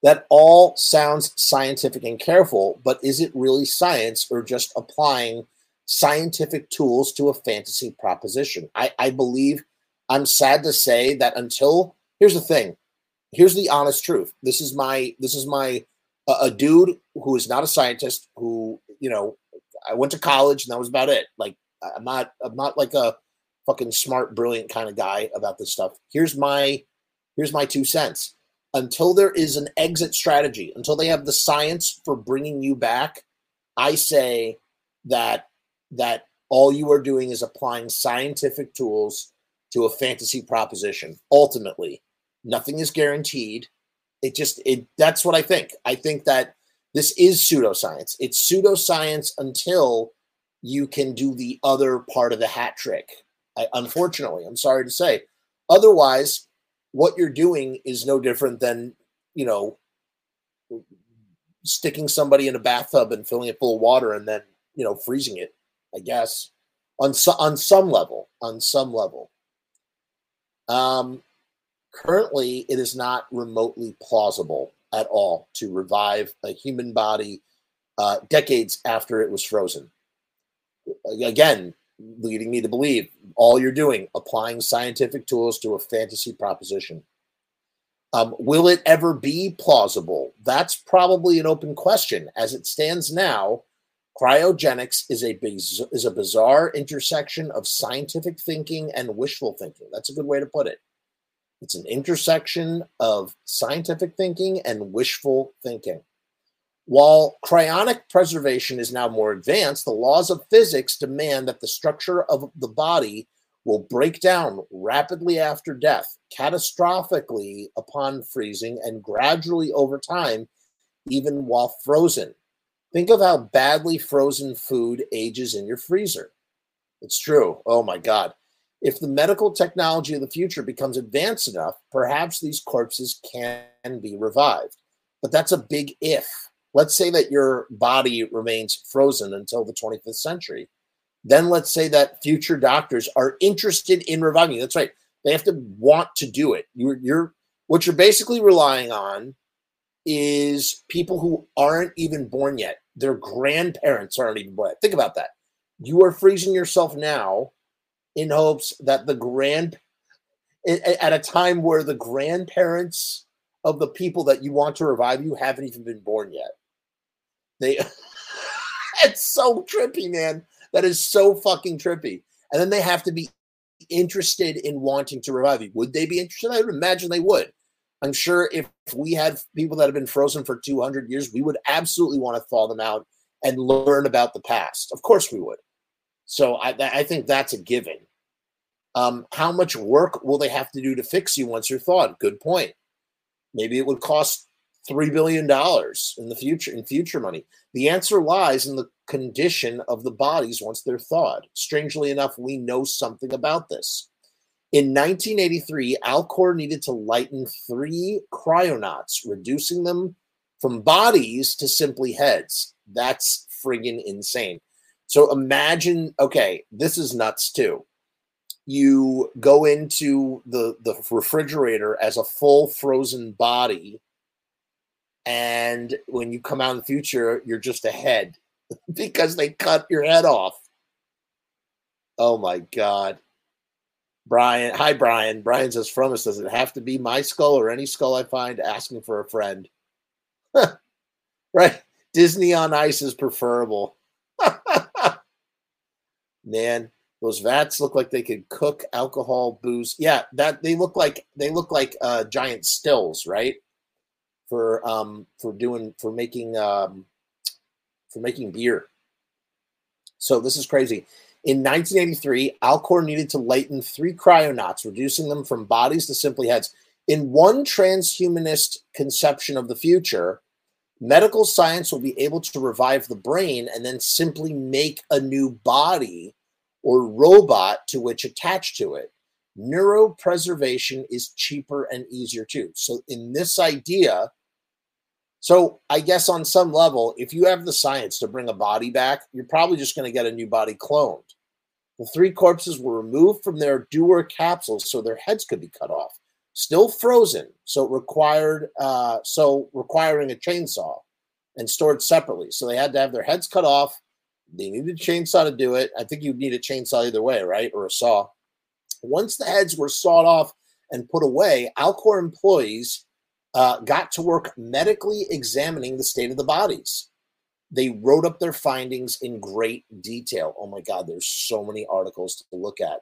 That all sounds scientific and careful, but is it really science or just applying scientific tools to a fantasy proposition? I, I believe, I'm sad to say that until, here's the thing, here's the honest truth. This is my, this is my, a dude who is not a scientist who, you know, I went to college and that was about it. Like, I'm not, I'm not like a fucking smart, brilliant kind of guy about this stuff. Here's my, here's my two cents until there is an exit strategy, until they have the science for bringing you back, I say that that all you are doing is applying scientific tools to a fantasy proposition. Ultimately, nothing is guaranteed. It just it that's what I think. I think that this is pseudoscience. It's pseudoscience until you can do the other part of the hat trick. I, unfortunately, I'm sorry to say. Otherwise, what you're doing is no different than you know sticking somebody in a bathtub and filling it full of water and then you know freezing it i guess on so, on some level on some level um currently it is not remotely plausible at all to revive a human body uh, decades after it was frozen. Again leading me to believe all you're doing applying scientific tools to a fantasy proposition. Um, will it ever be plausible? That's probably an open question. As it stands now cryogenics is a biz- is a bizarre intersection of scientific thinking and wishful thinking. That's a good way to put it it's an intersection of scientific thinking and wishful thinking while cryonic preservation is now more advanced, the laws of physics demand that the structure of the body will break down rapidly after death, catastrophically upon freezing, and gradually over time, even while frozen. Think of how badly frozen food ages in your freezer. It's true. Oh my God. If the medical technology of the future becomes advanced enough, perhaps these corpses can be revived. But that's a big if Let's say that your body remains frozen until the 25th century. Then let's say that future doctors are interested in reviving you. That's right. They have to want to do it. You're, you're what you're basically relying on is people who aren't even born yet. Their grandparents aren't even born. Think about that. You are freezing yourself now, in hopes that the grand at a time where the grandparents of the people that you want to revive you haven't even been born yet. They *laughs* it's so trippy, man. That is so fucking trippy. And then they have to be interested in wanting to revive you. Would they be interested? I would imagine they would. I'm sure if we had people that have been frozen for 200 years, we would absolutely want to thaw them out and learn about the past. Of course, we would. So I, I think that's a given. Um, how much work will they have to do to fix you once you're thawed? Good point. Maybe it would cost three billion dollars in the future in future money. The answer lies in the condition of the bodies once they're thawed. Strangely enough, we know something about this. In 1983, Alcor needed to lighten three cryonauts, reducing them from bodies to simply heads. That's friggin' insane. So imagine, okay, this is nuts too. You go into the, the refrigerator as a full frozen body, and when you come out in the future, you're just a head *laughs* because they cut your head off. Oh my God. Brian, hi Brian. Brian says, "Frumess, does it have to be my skull or any skull I find asking for a friend?" *laughs* right? Disney on ice is preferable. *laughs* Man, those vats look like they could cook alcohol, booze. Yeah, that they look like they look like uh, giant stills, right? For um for doing for making um for making beer. So this is crazy. In 1983, Alcor needed to lighten three cryonauts, reducing them from bodies to simply heads. In one transhumanist conception of the future, medical science will be able to revive the brain and then simply make a new body or robot to which attached to it. Neuropreservation is cheaper and easier too. So, in this idea, so I guess on some level, if you have the science to bring a body back, you're probably just going to get a new body cloned. The three corpses were removed from their Dewar capsules so their heads could be cut off. Still frozen, so required uh, so requiring a chainsaw and stored separately. So they had to have their heads cut off. They needed a chainsaw to do it. I think you'd need a chainsaw either way, right? Or a saw. Once the heads were sawed off and put away, Alcor employees uh, got to work medically examining the state of the bodies. They wrote up their findings in great detail. Oh my God, there's so many articles to look at.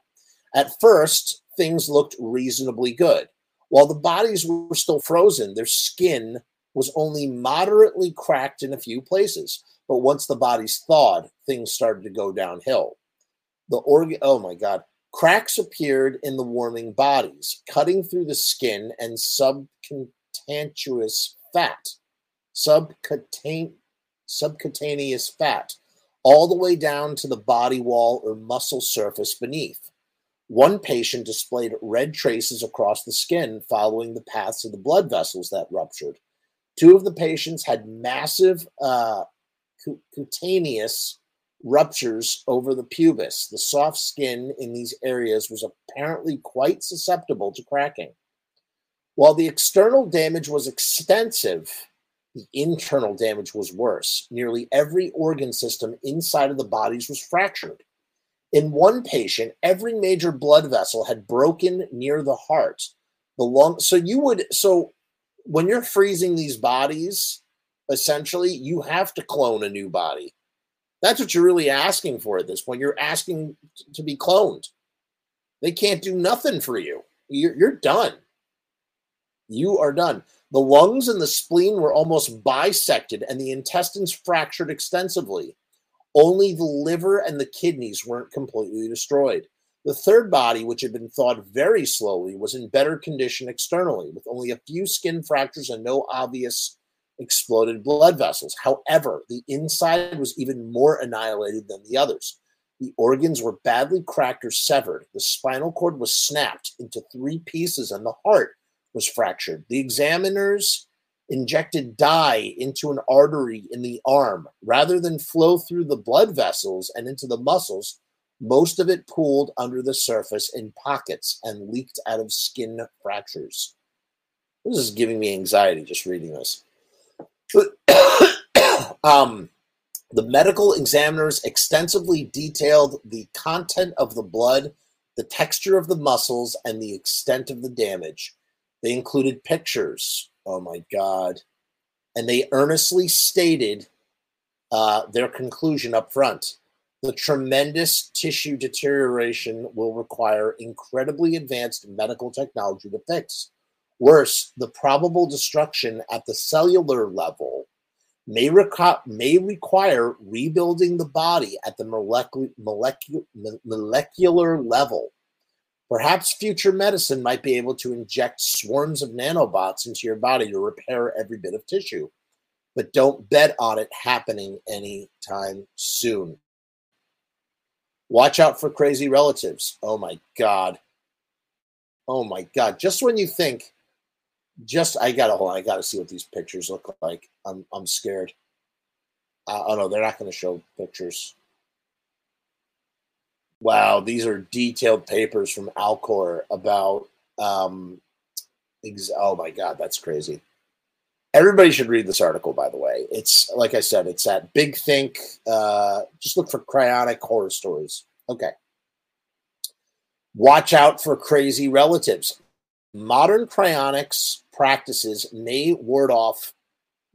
At first, things looked reasonably good. While the bodies were still frozen, their skin was only moderately cracked in a few places. But once the bodies thawed, things started to go downhill. The organ, oh my God, cracks appeared in the warming bodies, cutting through the skin and subcutaneous fat, subcutane, subcutaneous fat, all the way down to the body wall or muscle surface beneath. One patient displayed red traces across the skin following the paths of the blood vessels that ruptured. Two of the patients had massive uh, cutaneous ruptures over the pubis. The soft skin in these areas was apparently quite susceptible to cracking. While the external damage was extensive, the internal damage was worse. Nearly every organ system inside of the bodies was fractured. In one patient, every major blood vessel had broken near the heart. The lung, so you would, so when you're freezing these bodies, essentially, you have to clone a new body. That's what you're really asking for at this point. You're asking to be cloned. They can't do nothing for you. You're, you're done you are done. The lungs and the spleen were almost bisected and the intestines fractured extensively. Only the liver and the kidneys weren't completely destroyed. The third body, which had been thawed very slowly, was in better condition externally, with only a few skin fractures and no obvious exploded blood vessels. However, the inside was even more annihilated than the others. The organs were badly cracked or severed. The spinal cord was snapped into three pieces, and the heart was fractured. The examiners injected dye into an artery in the arm. Rather than flow through the blood vessels and into the muscles, most of it pooled under the surface in pockets and leaked out of skin fractures. This is giving me anxiety just reading this. *coughs* um, the medical examiners extensively detailed the content of the blood the texture of the muscles, and the extent of the damage. They included pictures. Oh my God. And they earnestly stated uh, their conclusion up front. The tremendous tissue deterioration will require incredibly advanced medical technology to fix. Worse, the probable destruction at the cellular level may, reco- may require rebuilding the body at the molecular, level. Perhaps future medicine might be able to inject swarms of nanobots into your body to repair every bit of tissue. But don't bet on it happening anytime soon. Watch out for crazy relatives. Oh my God. Oh my God. Just when you think, just, I gotta hold on, I gotta see what these pictures look like. I'm, I'm scared. Uh, oh no, they're not going to show pictures. Wow, these are detailed papers from Alcor about. Um, ex- oh my God, that's crazy. Everybody should read this article, by the way. It's like I said, it's at Big Think. Uh, just look for cryonic horror stories. Okay. Watch out for crazy relatives. Modern cryonics practices may ward off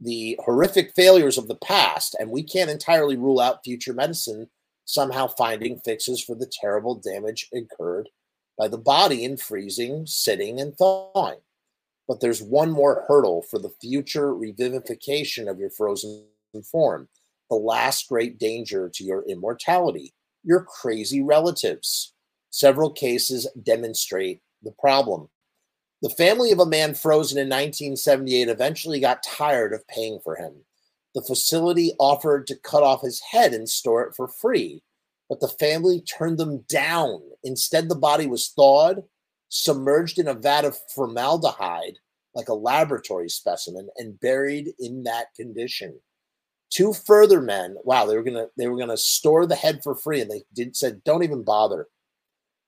the horrific failures of the past, and we can't entirely rule out future medicine somehow finding fixes for the terrible damage incurred by the body in freezing, sitting, and thawing. But there's one more hurdle for the future revivification of your frozen form the last great danger to your immortality your crazy relatives. Several cases demonstrate the problem. The family of a man frozen in 1978 eventually got tired of paying for him. The facility offered to cut off his head and store it for free, but the family turned them down. Instead, the body was thawed, submerged in a vat of formaldehyde, like a laboratory specimen, and buried in that condition. Two further men, wow, they were gonna they were gonna store the head for free, and they did said, don't even bother.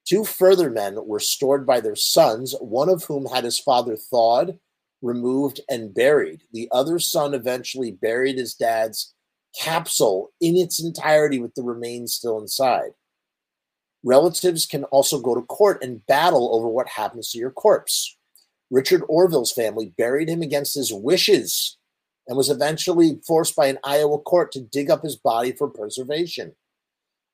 Two further men were stored by their sons, one of whom had his father thawed, removed, and buried. The other son eventually buried his dad's capsule in its entirety with the remains still inside. Relatives can also go to court and battle over what happens to your corpse. Richard Orville's family buried him against his wishes and was eventually forced by an Iowa court to dig up his body for preservation.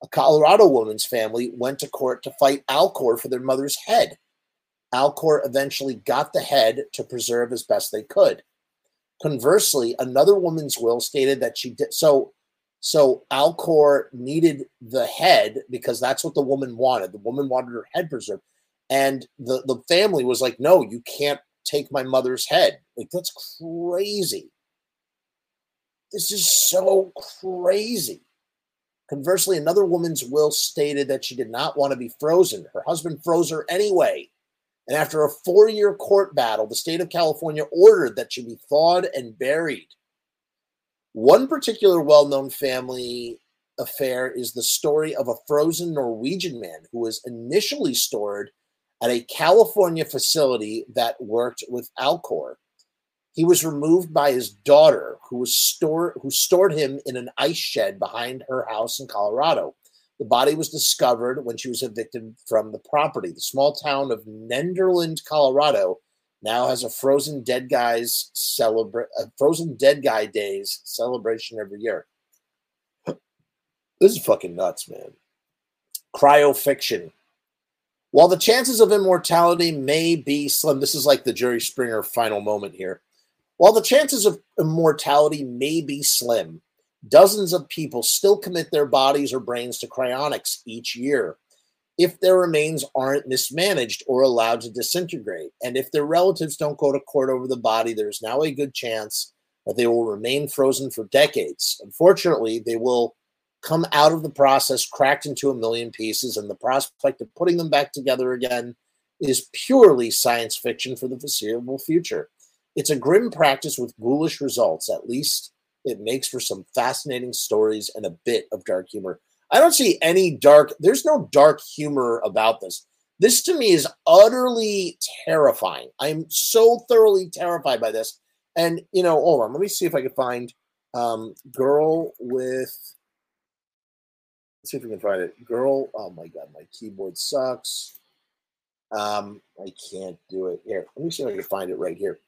A Colorado woman's family went to court to fight Alcor for their mother's head. Alcor eventually got the head to preserve as best they could. Conversely, another woman's will stated that she did so. So Alcor needed the head because that's what the woman wanted. The woman wanted her head preserved, and the the family was like, "No, you can't take my mother's head." Like that's crazy. This is so crazy. Conversely, another woman's will stated that she did not want to be frozen. Her husband froze her anyway. And after a four year court battle, the state of California ordered that she be thawed and buried. One particular well known family affair is the story of a frozen Norwegian man who was initially stored at a California facility that worked with Alcor. He was removed by his daughter, who was stored who stored him in an ice shed behind her house in Colorado. The body was discovered when she was evicted from the property. The small town of Nederland, Colorado, now has a frozen dead guys celebrate a frozen dead guy days celebration every year. This is fucking nuts, man. Cryofiction. While the chances of immortality may be slim, this is like the Jerry Springer final moment here. While the chances of immortality may be slim, dozens of people still commit their bodies or brains to cryonics each year if their remains aren't mismanaged or allowed to disintegrate. And if their relatives don't go to court over the body, there's now a good chance that they will remain frozen for decades. Unfortunately, they will come out of the process cracked into a million pieces, and the prospect of putting them back together again is purely science fiction for the foreseeable future. It's a grim practice with ghoulish results. At least it makes for some fascinating stories and a bit of dark humor. I don't see any dark, there's no dark humor about this. This to me is utterly terrifying. I'm so thoroughly terrified by this. And, you know, hold on, let me see if I can find um, Girl with, let's see if we can find it. Girl, oh my god, my keyboard sucks. Um, I can't do it. Here, let me see if I can find it right here.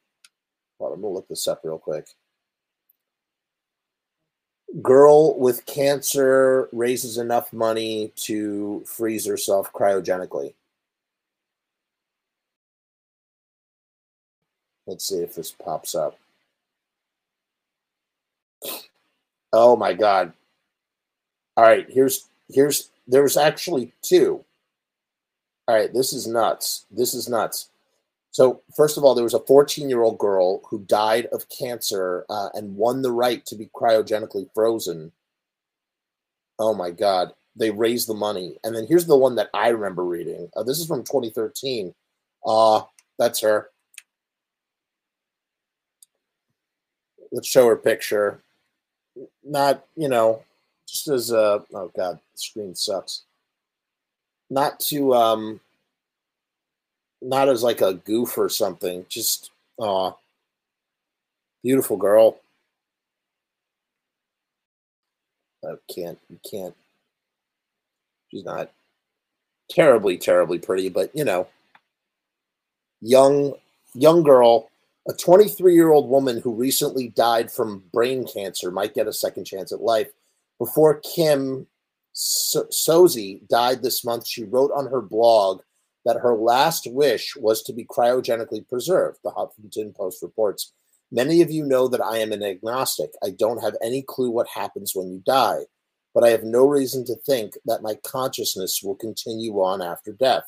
Well, I'm gonna look this up real quick. Girl with cancer raises enough money to freeze herself cryogenically. Let's see if this pops up. Oh my god. All right, here's here's there's actually two. All right, this is nuts. This is nuts. So, first of all, there was a 14 year old girl who died of cancer uh, and won the right to be cryogenically frozen. Oh my God. They raised the money. And then here's the one that I remember reading. Uh, this is from 2013. Uh, that's her. Let's show her picture. Not, you know, just as a, oh God, the screen sucks. Not to, um, not as like a goof or something. Just uh beautiful girl. I can't you can't she's not terribly, terribly pretty, but you know, young young girl, a 23 year old woman who recently died from brain cancer might get a second chance at life. Before Kim so- died this month, she wrote on her blog that her last wish was to be cryogenically preserved, the Huffington Post reports. Many of you know that I am an agnostic. I don't have any clue what happens when you die, but I have no reason to think that my consciousness will continue on after death.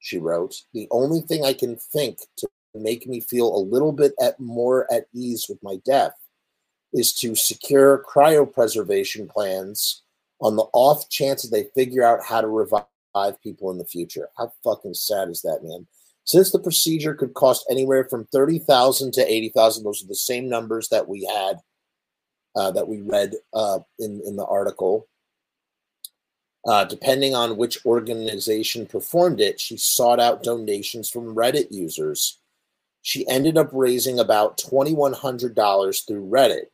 She wrote, The only thing I can think to make me feel a little bit at more at ease with my death is to secure cryopreservation plans on the off chance that they figure out how to revive five people in the future. How fucking sad is that, man? Since the procedure could cost anywhere from thirty thousand to eighty thousand, those are the same numbers that we had uh, that we read uh, in in the article. Uh, depending on which organization performed it, she sought out donations from Reddit users. She ended up raising about $2,100 through Reddit,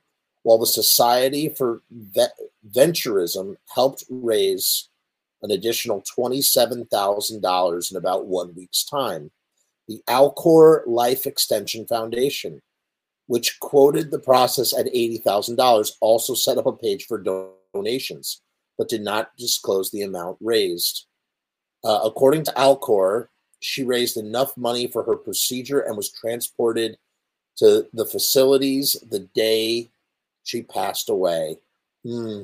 while the Society for Venturism helped raise an additional $27,000 in about one week's time. The Alcor Life Extension Foundation, which quoted the process at $80,000, also set up a page for donations, but did not disclose the amount raised. Uh, according to Alcor, she raised enough money for her procedure and was transported to the facilities the day she passed away. Hmm.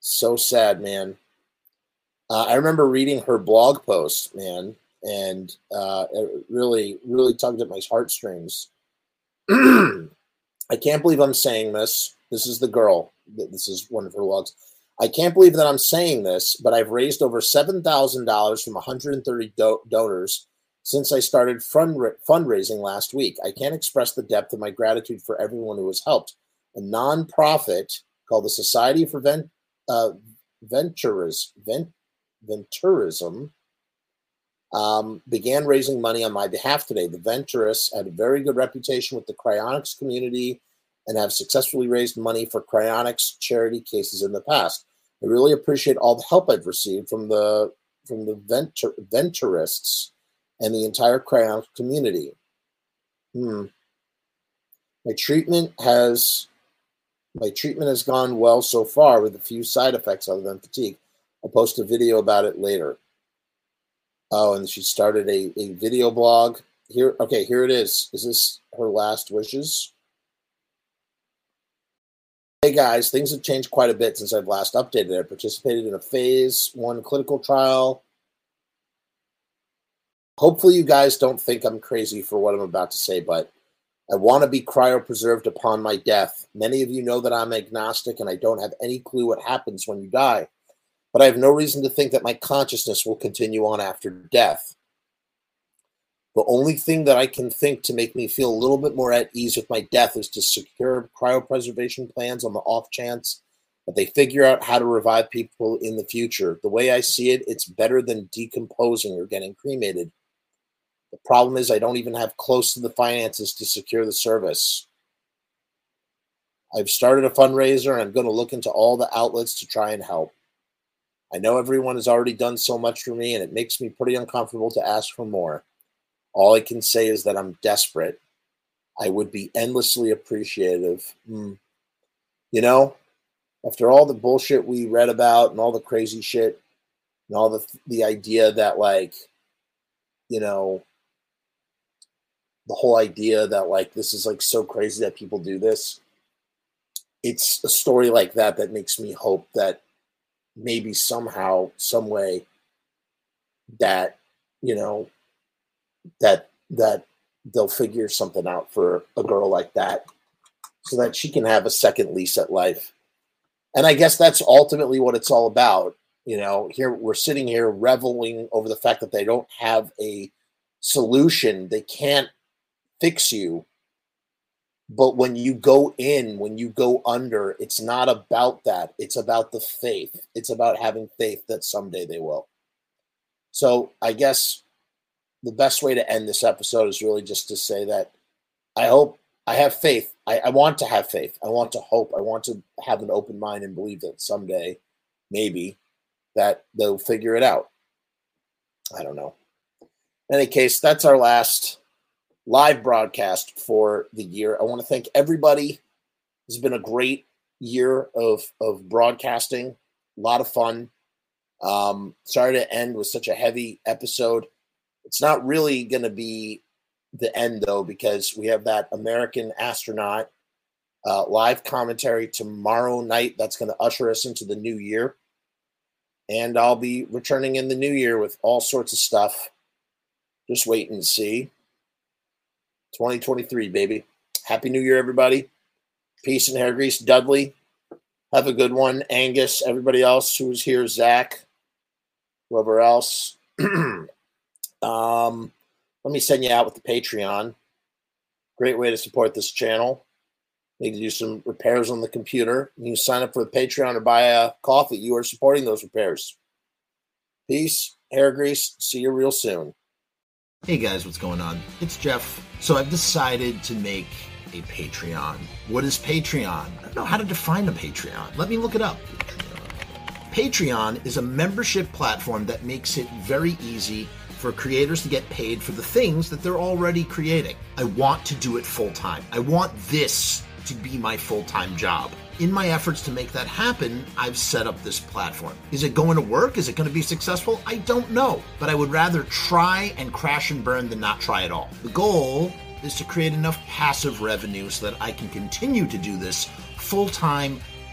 So sad, man. Uh, I remember reading her blog post, man, and uh, it really, really tugged at my heartstrings. *clears throat* I can't believe I'm saying this. This is the girl. This is one of her logs. I can't believe that I'm saying this, but I've raised over $7,000 from 130 do- donors since I started fund- fundraising last week. I can't express the depth of my gratitude for everyone who has helped. A nonprofit called the Society for Vent- uh, Ventures, Vent- Venturism um, began raising money on my behalf today. The Venturists had a very good reputation with the cryonics community and have successfully raised money for cryonics charity cases in the past. I really appreciate all the help I've received from the from the Ventur- Venturists and the entire cryonics community. Hmm. My treatment has my treatment has gone well so far with a few side effects other than fatigue. I'll post a video about it later. Oh, and she started a, a video blog. Here, okay, here it is. Is this her last wishes? Hey guys, things have changed quite a bit since I've last updated. I participated in a phase one clinical trial. Hopefully, you guys don't think I'm crazy for what I'm about to say, but I want to be cryopreserved upon my death. Many of you know that I'm agnostic and I don't have any clue what happens when you die but I have no reason to think that my consciousness will continue on after death. The only thing that I can think to make me feel a little bit more at ease with my death is to secure cryopreservation plans on the off chance that they figure out how to revive people in the future. The way I see it, it's better than decomposing or getting cremated. The problem is, I don't even have close to the finances to secure the service. I've started a fundraiser and I'm going to look into all the outlets to try and help. I know everyone has already done so much for me, and it makes me pretty uncomfortable to ask for more. All I can say is that I'm desperate. I would be endlessly appreciative. Mm. You know, after all the bullshit we read about and all the crazy shit and all the the idea that like, you know, the whole idea that like this is like so crazy that people do this. It's a story like that that makes me hope that maybe somehow, some way, that you know, that that they'll figure something out for a girl like that, so that she can have a second lease at life. And I guess that's ultimately what it's all about. You know, here we're sitting here reveling over the fact that they don't have a solution. They can't fix you but when you go in, when you go under, it's not about that. It's about the faith. It's about having faith that someday they will. So I guess the best way to end this episode is really just to say that I hope I have faith. I, I want to have faith. I want to hope. I want to have an open mind and believe that someday, maybe, that they'll figure it out. I don't know. In any case, that's our last live broadcast for the year. I want to thank everybody. It's been a great year of of broadcasting. A lot of fun. Um, sorry to end with such a heavy episode. It's not really going to be the end though, because we have that American astronaut uh, live commentary tomorrow night. That's going to usher us into the new year. And I'll be returning in the new year with all sorts of stuff. Just wait and see. 2023, baby. Happy New Year, everybody. Peace and hair grease. Dudley, have a good one. Angus, everybody else who's here, Zach, whoever else. *clears throat* um, let me send you out with the Patreon. Great way to support this channel. Need to do some repairs on the computer. You sign up for the Patreon or buy a coffee. You are supporting those repairs. Peace, hair grease. See you real soon. Hey guys, what's going on? It's Jeff. So I've decided to make a Patreon. What is Patreon? I don't know how to define a Patreon. Let me look it up. Patreon is a membership platform that makes it very easy for creators to get paid for the things that they're already creating. I want to do it full time. I want this to be my full time job in my efforts to make that happen, I've set up this platform. Is it going to work? Is it going to be successful? I don't know, but I would rather try and crash and burn than not try at all. The goal is to create enough passive revenue so that I can continue to do this full time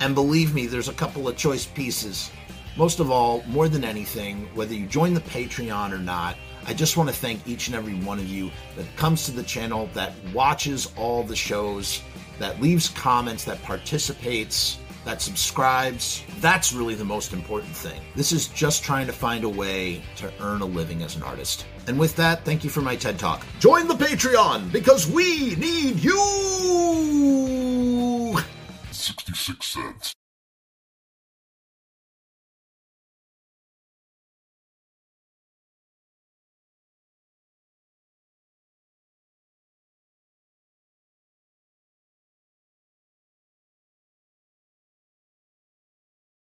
And believe me, there's a couple of choice pieces. Most of all, more than anything, whether you join the Patreon or not, I just want to thank each and every one of you that comes to the channel, that watches all the shows, that leaves comments, that participates, that subscribes. That's really the most important thing. This is just trying to find a way to earn a living as an artist. And with that, thank you for my TED Talk. Join the Patreon because we need you! 66 cents.